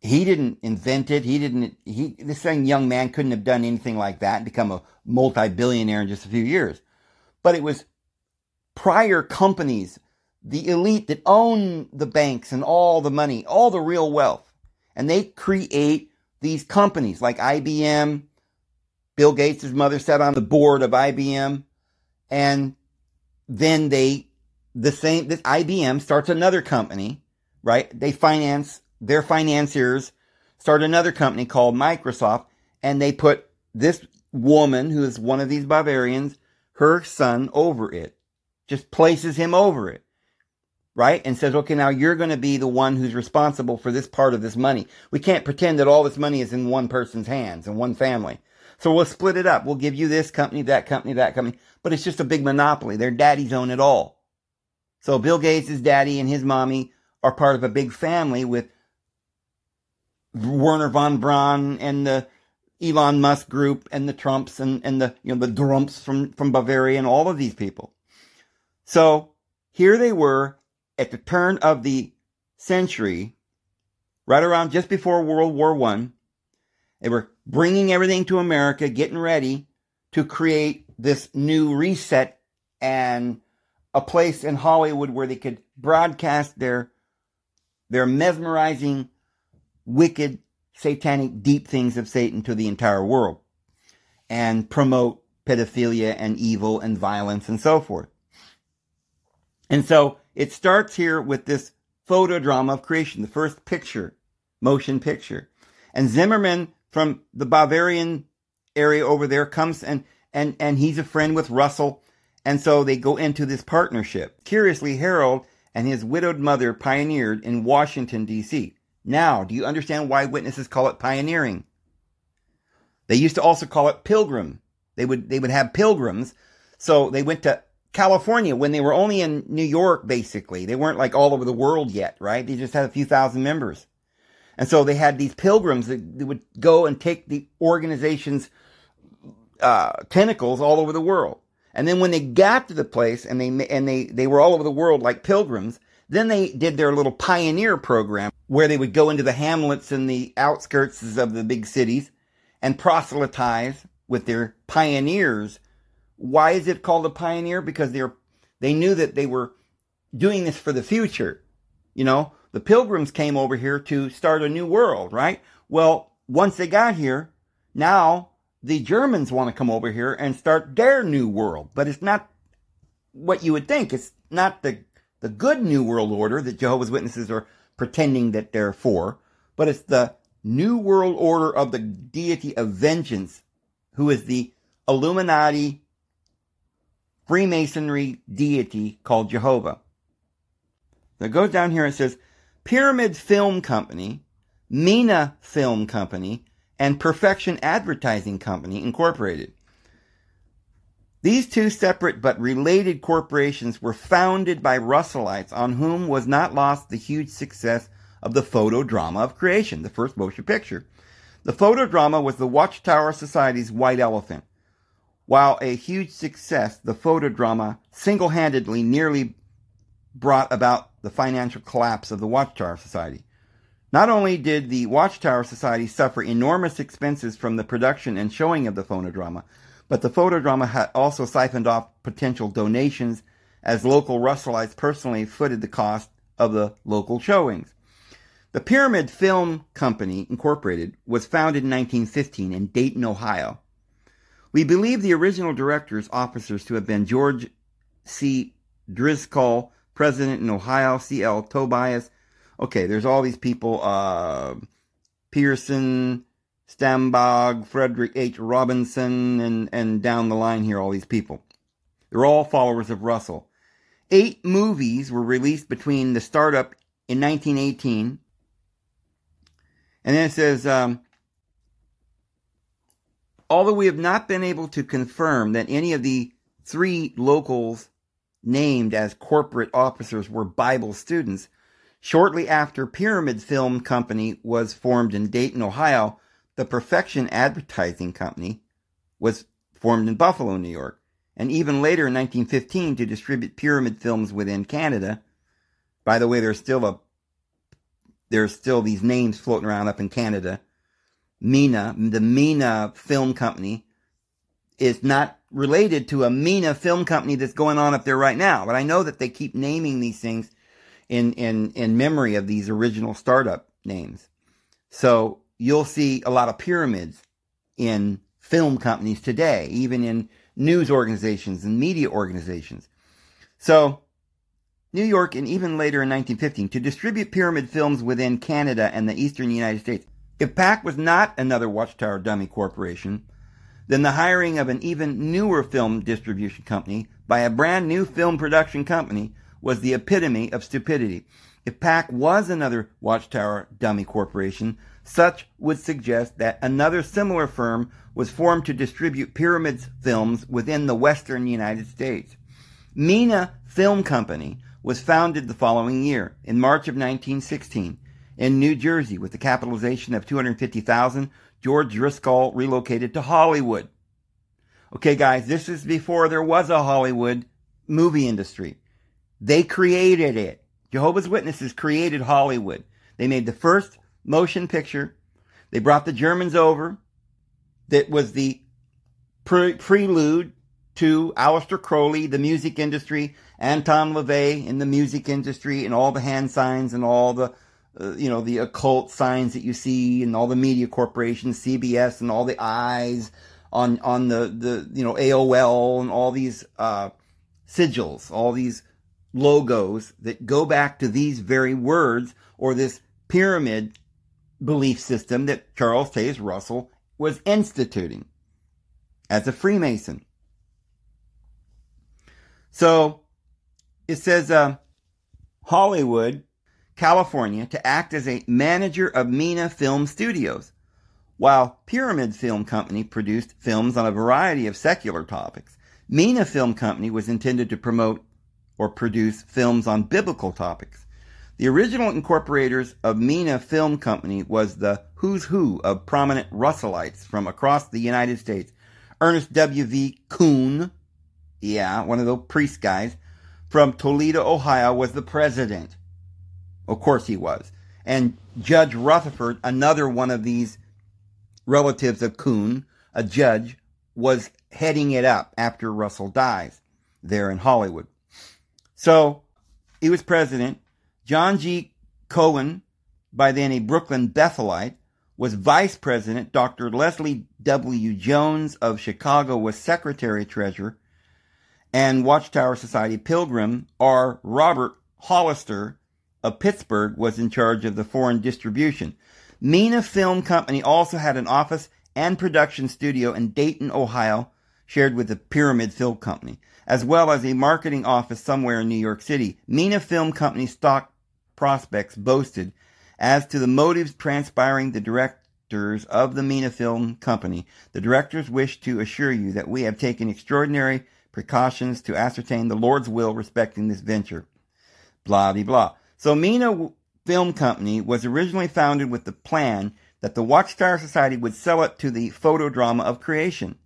Speaker 1: He didn't invent it. He didn't, he, this young man couldn't have done anything like that and become a multi-billionaire in just a few years. But it was prior companies, the elite that own the banks and all the money, all the real wealth. And they create these companies like IBM. Bill Gates' mother sat on the board of IBM. And then they the same, this IBM starts another company, right? They finance, their financiers start another company called Microsoft and they put this woman who is one of these Bavarians, her son over it, just places him over it, right? And says, okay, now you're going to be the one who's responsible for this part of this money. We can't pretend that all this money is in one person's hands and one family. So we'll split it up. We'll give you this company, that company, that company, but it's just a big monopoly. Their daddies own it all. So Bill Gates' daddy and his mommy are part of a big family with Wernher von Braun and the Elon Musk group and the Trumps and, and the you know the Drumpfs from, from Bavaria and all of these people. So here they were at the turn of the century, right around just before World War One. They were bringing everything to America, getting ready to create this new reset and a place in Hollywood where they could broadcast their their mesmerizing, wicked, satanic, deep things of Satan to the entire world and promote pedophilia and evil and violence and so forth. And so it starts here with this photo drama of creation, the first picture, motion picture. And Zimmerman from the Bavarian area over there comes and, and, and he's a friend with Russell. And so they go into this partnership. Curiously, Harold and his widowed mother pioneered in Washington, D.C. Now, do you understand why witnesses call it pioneering? They used to also call it pilgrim. They would, they would have pilgrims. So they went to California when they were only in New York, basically. They weren't like all over the world yet, right? They just had a few thousand members. And so they had these pilgrims that would go and take the organization's uh, tentacles all over the world. And then when they got to the place and they and they they were all over the world like pilgrims, then they did their little pioneer program where they would go into the hamlets and the outskirts of the big cities and proselytize with their pioneers. Why is it called a pioneer? Because they're they knew that they were doing this for the future. You know, the pilgrims came over here to start a new world, right? Well, once they got here, now the Germans want to come over here and start their new world. But it's not what you would think. It's not the, the good new world order that Jehovah's Witnesses are pretending that they're for, but it's the new world order of the deity of vengeance, who is the Illuminati Freemasonry deity called Jehovah. So it goes down here and says, Pyramid Film Company, Mena Film Company, and Perfection Advertising Company Incorporated. These two separate but related corporations were founded by Russellites on whom was not lost the huge success of the photo drama of creation, the first motion picture. The photo drama was the Watchtower Society's White Elephant. While a huge success, the photo drama single-handedly nearly brought about the financial collapse of the Watchtower Society. Not only did the Watchtower Society suffer enormous expenses from the production and showing of the phonodrama, but the phonodrama had also siphoned off potential donations as local Russellites personally footed the cost of the local showings. The Pyramid Film Company, Incorporated, was founded in 1915 in Dayton, Ohio. We believe the original directors, officers to have been George C. Driscoll, president in Ohio, C.L. Tobias, okay, there's all these people, uh, Pearson, Stambog, Frederick H. Robinson, and, and down the line here, all these people. They're all followers of Russell. Eight movies were released between the startup in 1918. And then it says, um, although we have not been able to confirm that any of the three locals named as corporate officers were Bible students, Shortly after Pyramid Film Company was formed in Dayton, Ohio, the Perfection Advertising Company was formed in Buffalo, New York. And even later in 1915 to distribute Pyramid films within Canada. By the way, there's still a there's still these names floating around up in Canada. Mena, the Mena Film Company, is not related to a Mina Film Company that's going on up there right now. But I know that they keep naming these things in, in, in memory of these original startup names. So you'll see a lot of pyramids in film companies today, even in news organizations and media organizations. So New York and even later in 1915 to distribute pyramid films within Canada and the eastern United States. If PAC was not another Watchtower dummy corporation, then the hiring of an even newer film distribution company by a brand new film production company was the epitome of stupidity. If PAC was another Watchtower dummy corporation, such would suggest that another similar firm was formed to distribute Pyramids films within the western United States. Mena Film Company was founded the following year, in March of 1916, in New Jersey, with a capitalization of 250,000. George Driscoll relocated to Hollywood. Okay, guys, this is before there was a Hollywood movie industry. They created it. Jehovah's Witnesses created Hollywood. They made the first motion picture. They brought the Germans over. That was the pre- prelude to Aleister Crowley, the music industry, Anton LaVey in the music industry, and all the hand signs and all the, uh, you know, the occult signs that you see, and all the media corporations, CBS, and all the eyes on on the the you know AOL and all these uh, sigils, all these logos that go back to these very words or this pyramid belief system that Charles Taze Russell was instituting as a Freemason. So it says uh, Hollywood, California, to act as a manager of Mena Film Studios, while Pyramid Film Company produced films on a variety of secular topics. Mena Film Company was intended to promote or produce films on biblical topics. The original incorporators of Mena Film Company was the who's who of prominent Russellites from across the United States. Ernest W.V. Kuhn, yeah, one of those priest guys, from Toledo, Ohio, was the president. Of course he was. And Judge Rutherford, another one of these relatives of Kuhn, a judge, was heading it up after Russell dies there in Hollywood. So he was president. John G. Cohen, by then a Brooklyn Bethelite, was vice president. Dr. Leslie W. Jones of Chicago was secretary treasurer. And Watchtower Society Pilgrim R. Robert Hollister of Pittsburgh was in charge of the foreign distribution. Mena Film Company also had an office and production studio in Dayton, Ohio, shared with the Pyramid Film Company, as well as a marketing office somewhere in New York City. Mena Film Company stock prospects boasted as to the motives transpiring the directors of the Mena Film Company. The directors wish to assure you that we have taken extraordinary precautions to ascertain the Lord's will respecting this venture. Blah, blah, blah. So Mena Film Company was originally founded with the plan that the Watchtower Society would sell it to the photodrama of creation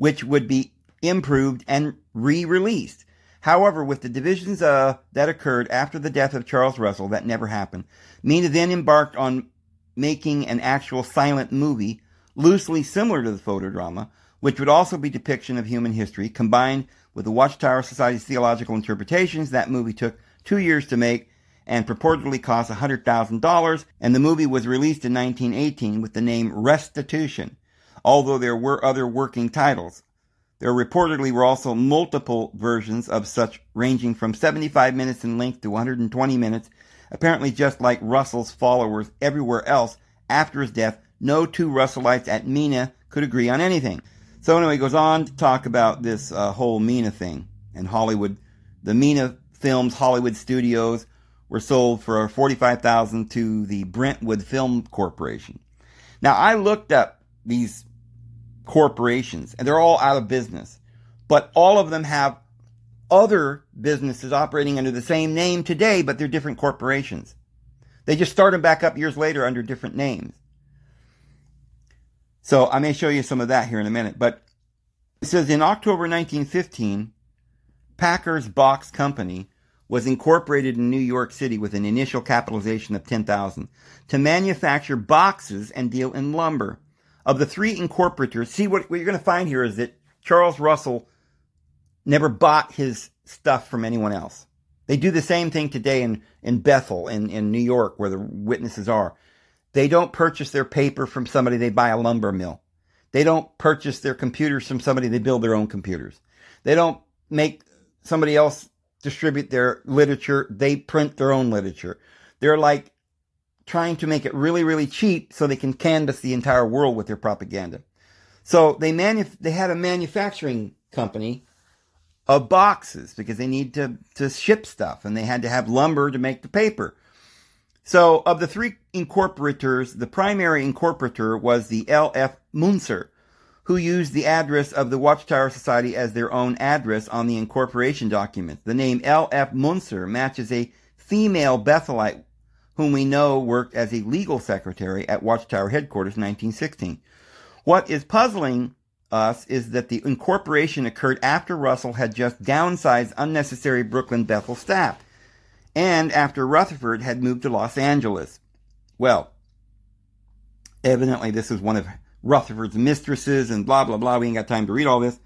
Speaker 1: which would be improved and re-released. However, with the divisions uh, that occurred after the death of Charles Russell, that never happened. Mena then embarked on making an actual silent movie, loosely similar to the photodrama, which would also be depiction of human history, combined with the Watchtower Society's theological interpretations. That movie took two years to make and purportedly cost $100,000, and the movie was released in 1918 with the name Restitution although there were other working titles. There reportedly were also multiple versions of such, ranging from 75 minutes in length to 120 minutes. Apparently, just like Russell's followers everywhere else after his death, no two Russellites at Mena could agree on anything. So anyway, goes on to talk about this uh, whole Mena thing and Hollywood. The Mena Films Hollywood Studios were sold for 45000 to the Brentwood Film Corporation. Now, I looked up these corporations, and they're all out of business. But all of them have other businesses operating under the same name today, but they're different corporations. They just start them back up years later under different names. So I may show you some of that here in a minute. But it says in October 1915, Packers Box Company was incorporated in New York City with an initial capitalization of 10,000 to manufacture boxes and deal in lumber of the three incorporators, see what, what you're going to find here is that Charles Russell never bought his stuff from anyone else. They do the same thing today in, in Bethel, in, in New York, where the witnesses are. They don't purchase their paper from somebody, they buy a lumber mill. They don't purchase their computers from somebody, they build their own computers. They don't make somebody else distribute their literature, they print their own literature. They're like trying to make it really, really cheap so they can canvass the entire world with their propaganda. So they manu- they had a manufacturing company of boxes because they need to, to ship stuff and they had to have lumber to make the paper. So of the three incorporators, the primary incorporator was the L.F. Munzer, who used the address of the Watchtower Society as their own address on the incorporation document. The name L.F. Munzer matches a female Bethelite whom we know worked as a legal secretary at Watchtower headquarters in 1916. What is puzzling us is that the incorporation occurred after Russell had just downsized unnecessary Brooklyn Bethel staff and after Rutherford had moved to Los Angeles. Well, evidently this is one of Rutherford's mistresses and blah, blah, blah. We ain't got time to read all this.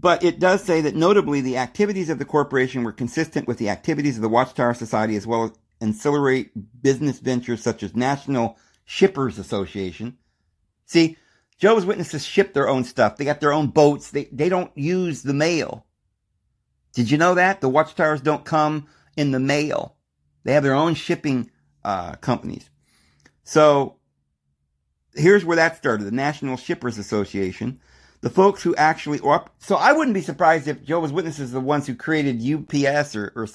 Speaker 1: But it does say that notably the activities of the corporation were consistent with the activities of the Watchtower Society as well ancillary business ventures such as National Shippers Association. See, Jehovah's Witnesses ship their own stuff. They got their own boats. They, they don't use the mail. Did you know that? The watchtowers don't come in the mail. They have their own shipping uh, companies. So here's where that started. The National Shippers Association. The folks who actually, so I wouldn't be surprised if Jehovah's Witnesses are the ones who created UPS or, or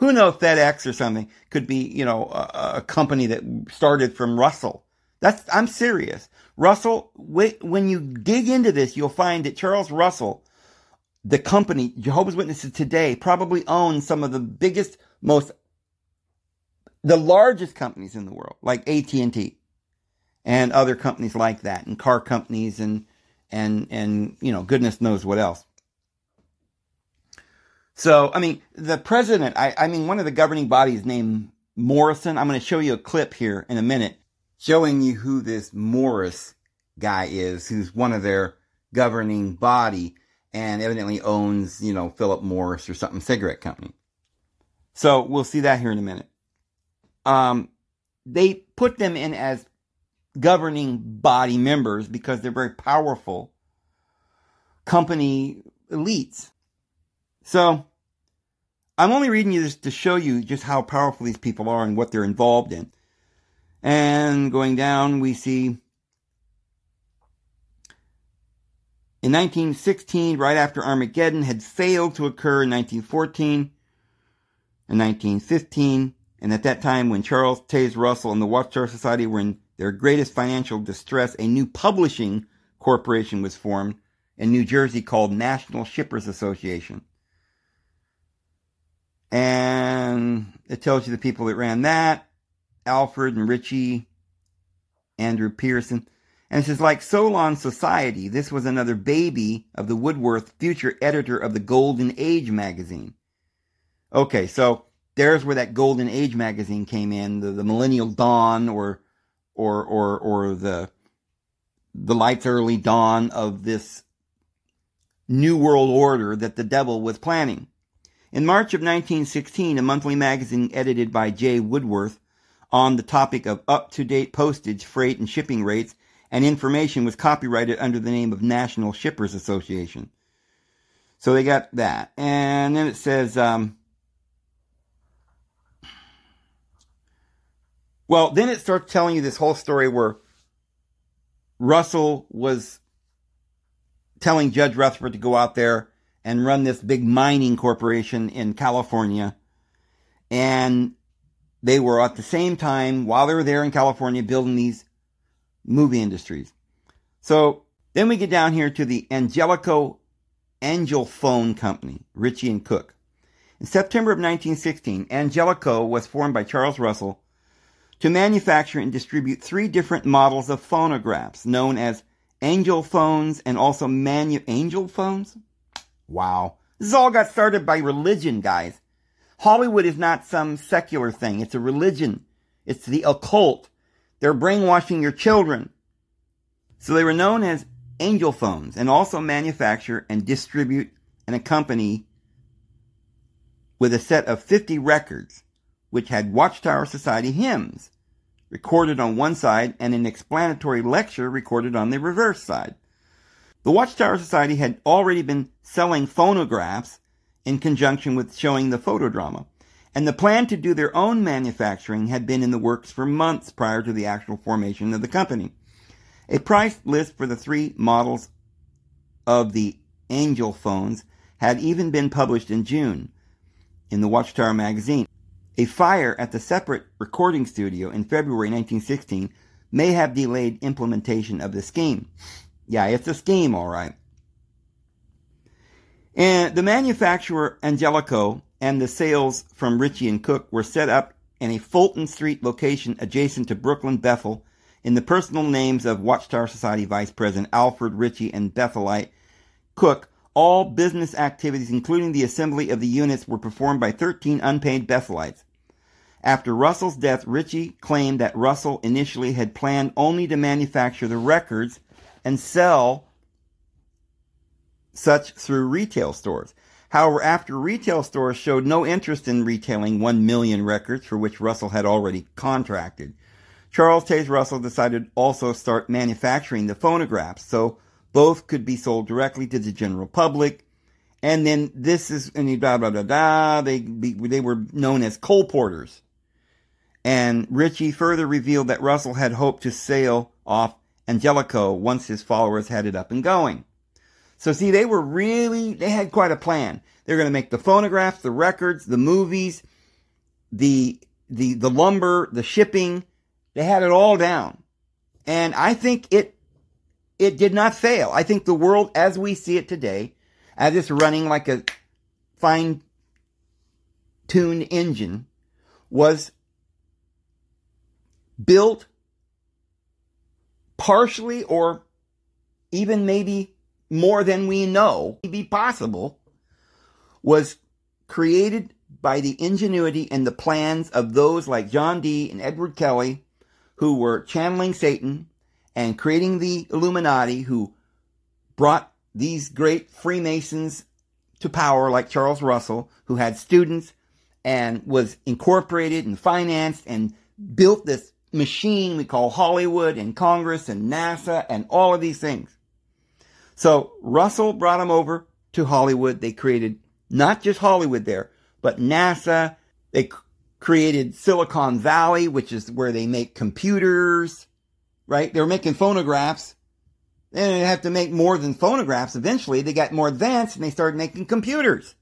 Speaker 1: who knows, FedEx or something could be, you know, a, a company that started from Russell. That's, I'm serious. Russell, when you dig into this, you'll find that Charles Russell, the company, Jehovah's Witnesses today, probably owns some of the biggest, most, the largest companies in the world, like AT&T and other companies like that, and car companies and, and, and, you know, goodness knows what else. So, I mean, the president, I, I mean, one of the governing bodies named Morrison. I'm going to show you a clip here in a minute showing you who this Morris guy is, who's one of their governing body and evidently owns, you know, Philip Morris or something cigarette company. So we'll see that here in a minute. Um, they put them in as governing body members because they're very powerful company elites. So I'm only reading you this to show you just how powerful these people are and what they're involved in. And going down, we see in 1916, right after Armageddon had failed to occur in 1914 and 1915, and at that time when Charles Taze Russell and the Watchtower Society were in their greatest financial distress, a new publishing corporation was formed in New Jersey called National Shippers Association. And it tells you the people that ran that. Alfred and Ritchie, Andrew Pierson. And it says, like Solon Society, this was another baby of the Woodworth, future editor of the Golden Age magazine. Okay, so there's where that Golden Age magazine came in, the, the Millennial Dawn or or or or the the light's early dawn of this new world order that the devil was planning. In March of 1916, a monthly magazine edited by J. Woodworth on the topic of up-to-date postage, freight, and shipping rates and information was copyrighted under the name of National Shippers Association. So they got that. And then it says, um, well, then it starts telling you this whole story where Russell was telling Judge Rutherford to go out there and run this big mining corporation in California. And they were at the same time, while they were there in California, building these movie industries. So then we get down here to the Angelico Angel Phone Company, Ritchie and Cook. In September of 1916, Angelico was formed by Charles Russell to manufacture and distribute three different models of phonographs known as angel phones and also manu- angel phones? Wow. This all got started by religion, guys. Hollywood is not some secular thing. It's a religion. It's the occult. They're brainwashing your children. So they were known as angel phones and also manufacture and distribute and accompany with a set of 50 records, which had Watchtower Society hymns recorded on one side and an explanatory lecture recorded on the reverse side. The Watchtower Society had already been selling phonographs in conjunction with showing the photodrama. And the plan to do their own manufacturing had been in the works for months prior to the actual formation of the company. A price list for the three models of the Angel phones had even been published in June in the Watchtower magazine. A fire at the separate recording studio in February 1916 may have delayed implementation of the scheme. Yeah, it's a scheme, all right. And the manufacturer Angelico and the sales from Ritchie and Cook were set up in a Fulton Street location adjacent to Brooklyn Bethel in the personal names of Watchtower Society Vice President Alfred Ritchie and Bethelite Cook. All business activities, including the assembly of the units, were performed by 13 unpaid Bethelites. After Russell's death, Ritchie claimed that Russell initially had planned only to manufacture the records and sell such through retail stores. However, after retail stores showed no interest in retailing 1 million records for which Russell had already contracted, Charles Taze Russell decided also start manufacturing the phonographs so both could be sold directly to the general public And then this is, and blah, blah, blah, blah. They, they were known as colporteurs. And Ritchie further revealed that Russell had hoped to sail off Angelico once his followers had it up and going. So see, they were really, they had quite a plan. They're going to make the phonographs, the records, the movies, the, the, the lumber, the shipping. They had it all down. And I think it, it did not fail. I think the world as we see it today, as it's running like a fine tuned engine, was built partially or even maybe more than we know be possible was created by the ingenuity and the plans of those like John Dee and Edward Kelly who were channeling Satan and creating the Illuminati who brought these great Freemasons to power like Charles Russell who had students and was incorporated and financed and built this machine we call Hollywood and Congress and NASA and all of these things. So Russell brought them over to Hollywood. They created not just Hollywood there, but NASA. They created Silicon Valley, which is where they make computers, right? They were making phonographs. They have to make more than phonographs. Eventually they got more advanced and they started making computers.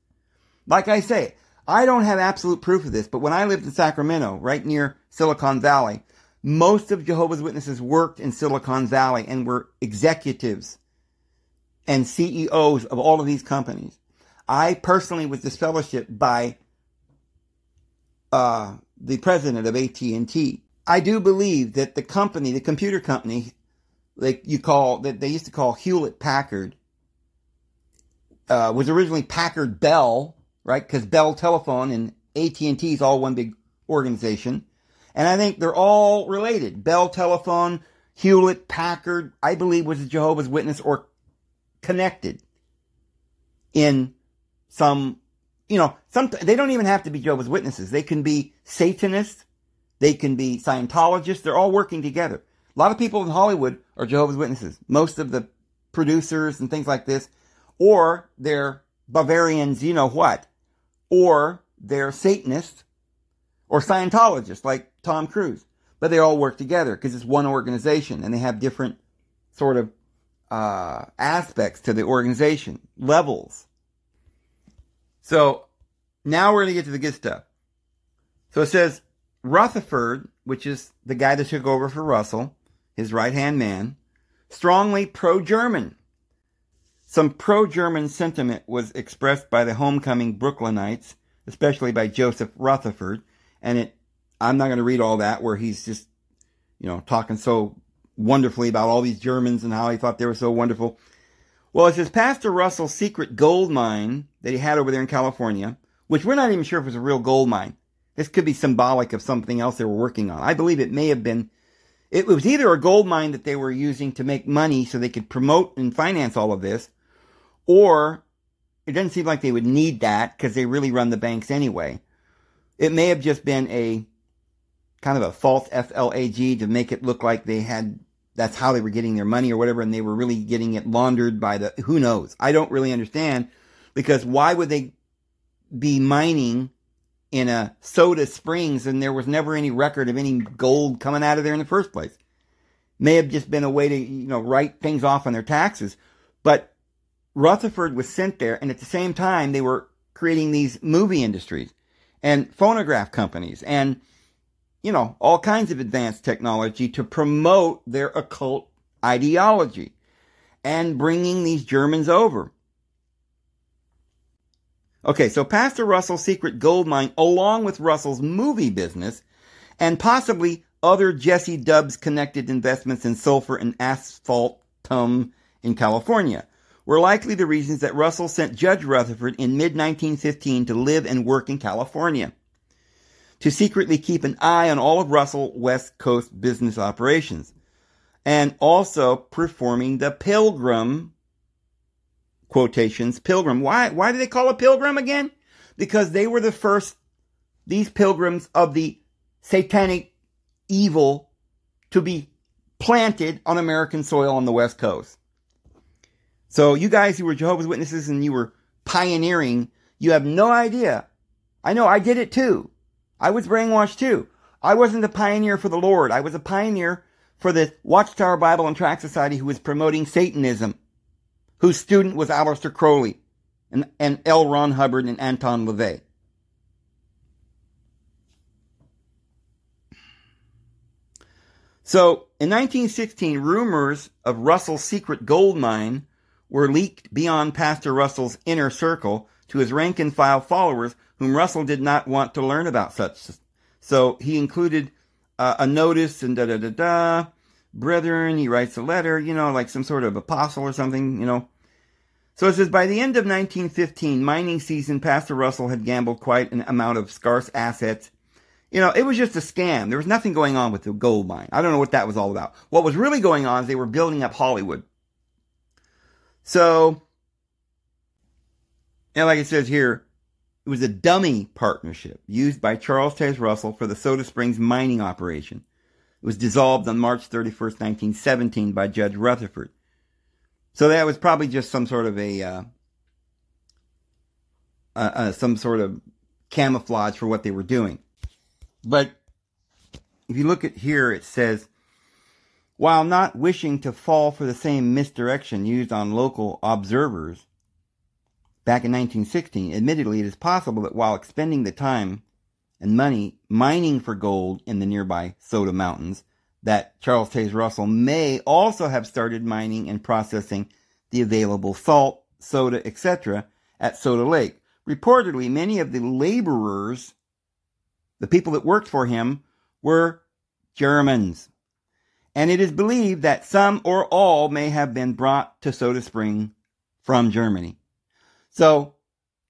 Speaker 1: Like I say, I don't have absolute proof of this, but when I lived in Sacramento, right near Silicon Valley, most of Jehovah's Witnesses worked in Silicon Valley and were executives and CEOs of all of these companies. I personally was disfellowshipped by uh, the president of AT&T. I do believe that the company, the computer company, like you call that they used to call Hewlett Packard, uh, was originally Packard Bell, right? Because Bell Telephone and AT&T is all one big organization, and I think they're all related. Bell Telephone, Hewlett Packard, I believe was a Jehovah's Witness or connected in some, you know, some, they don't even have to be Jehovah's Witnesses. They can be Satanists. They can be Scientologists. They're all working together. A lot of people in Hollywood are Jehovah's Witnesses. Most of the producers and things like this, or they're Bavarians, you know what, or they're Satanists or Scientologists like Tom Cruise. But they all work together because it's one organization and they have different sort of uh, aspects to the organization, levels. So now we're going to get to the good stuff. So it says Rutherford, which is the guy that took over for Russell, his right hand man, strongly pro German. Some pro German sentiment was expressed by the homecoming Brooklynites, especially by Joseph Rutherford, and it I'm not going to read all that where he's just, you know, talking so wonderfully about all these Germans and how he thought they were so wonderful. Well, it says Pastor Russell's secret gold mine that he had over there in California, which we're not even sure if it was a real gold mine. This could be symbolic of something else they were working on. I believe it may have been, it was either a gold mine that they were using to make money so they could promote and finance all of this, or it doesn't seem like they would need that because they really run the banks anyway. It may have just been a kind of a false FLAG to make it look like they had that's how they were getting their money or whatever, and they were really getting it laundered by the, who knows? I don't really understand because why would they be mining in a soda springs and there was never any record of any gold coming out of there in the first place? May have just been a way to, you know, write things off on their taxes. But Rutherford was sent there, and at the same time, they were creating these movie industries and phonograph companies and you know, all kinds of advanced technology to promote their occult ideology and bringing these Germans over. Okay, so Pastor Russell's secret gold mine, along with Russell's movie business, and possibly other Jesse Dubs connected investments in sulfur and asphaltum in California, were likely the reasons that Russell sent Judge Rutherford in mid 1915 to live and work in California to secretly keep an eye on all of Russell West Coast business operations and also performing the pilgrim quotations pilgrim. Why, why do they call it pilgrim again? Because they were the first, these pilgrims of the satanic evil to be planted on American soil on the West Coast. So you guys who were Jehovah's Witnesses and you were pioneering, you have no idea. I know I did it too. I was brainwashed too. I wasn't a pioneer for the Lord. I was a pioneer for the Watchtower Bible and Tract Society who was promoting Satanism, whose student was Aleister Crowley and, and L. Ron Hubbard and Anton LaVey. So, in 1916, rumors of Russell's secret gold mine were leaked beyond Pastor Russell's inner circle to his rank and file followers, whom Russell did not want to learn about such. So he included uh, a notice and da da da da. Brethren, he writes a letter, you know, like some sort of apostle or something, you know. So it says, by the end of 1915, mining season, Pastor Russell had gambled quite an amount of scarce assets you know, it was just a scam. There was nothing going on with the gold mine. I don't know what that was all about. What was really going on is they were building up Hollywood. So, and like it says here, it was a dummy partnership used by Charles Taze Russell for the Soda Springs mining operation. It was dissolved on March 31st, 1917 by Judge Rutherford. So that was probably just some sort of a, uh, uh, uh, some sort of camouflage for what they were doing. But if you look at here, it says, while not wishing to fall for the same misdirection used on local observers back in 1916, admittedly, it is possible that while expending the time and money mining for gold in the nearby Soda Mountains, that Charles Taze Russell may also have started mining and processing the available salt, soda, etc. at Soda Lake. Reportedly, many of the laborers the people that worked for him were Germans. And it is believed that some or all may have been brought to Soda Spring from Germany. So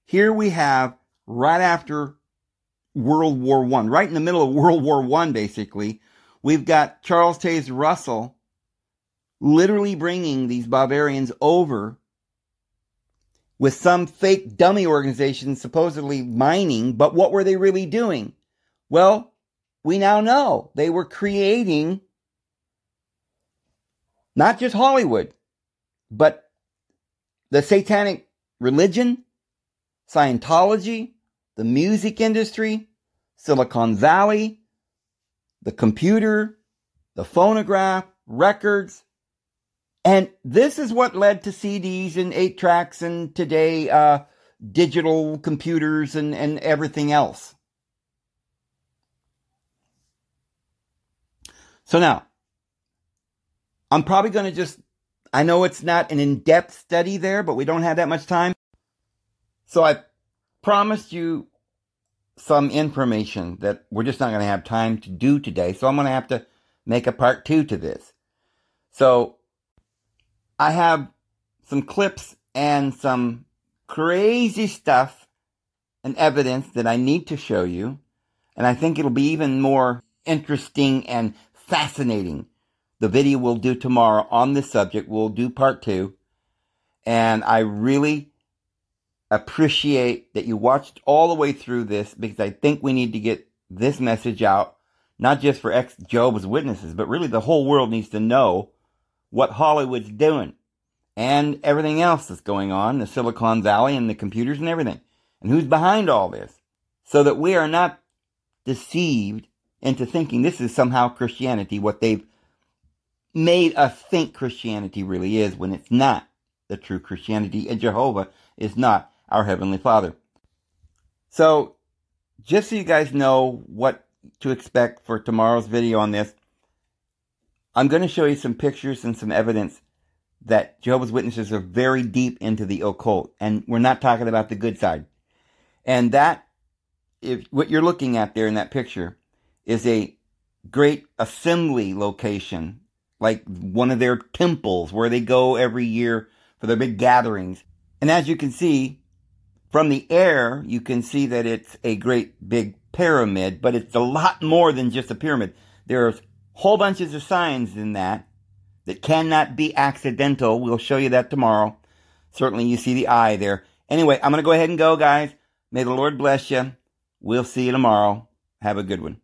Speaker 1: here we have right after World War One, right in the middle of World War One, basically, we've got Charles Taze Russell literally bringing these Bavarians over with some fake dummy organization supposedly mining, but what were they really doing? Well, we now know they were creating not just Hollywood, but the satanic religion, Scientology, the music industry, Silicon Valley, the computer, the phonograph, records. And this is what led to CDs and eight tracks and today, uh, digital computers and, and everything else. So now, I'm probably going to just, I know it's not an in depth study there, but we don't have that much time. So I promised you some information that we're just not going to have time to do today. So I'm going to have to make a part two to this. So I have some clips and some crazy stuff and evidence that I need to show you. And I think it'll be even more interesting and fascinating. The video we'll do tomorrow on this subject, we'll do part two. And I really appreciate that you watched all the way through this because I think we need to get this message out, not just for ex Job's Witnesses, but really the whole world needs to know what Hollywood's doing and everything else that's going on, the Silicon Valley and the computers and everything, and who's behind all this, so that we are not deceived into thinking this is somehow Christianity, what they've made us think Christianity really is when it's not the true Christianity, and Jehovah is not our Heavenly Father. So, just so you guys know what to expect for tomorrow's video on this, I'm going to show you some pictures and some evidence that Jehovah's Witnesses are very deep into the occult, and we're not talking about the good side. And that, if what you're looking at there in that picture, is a great assembly location, like one of their temples where they go every year for their big gatherings. And as you can see from the air, you can see that it's a great big pyramid, but it's a lot more than just a pyramid. There's whole bunches of signs in that that cannot be accidental. We'll show you that tomorrow. Certainly you see the eye there. Anyway, I'm going to go ahead and go, guys. May the Lord bless you. We'll see you tomorrow. Have a good one.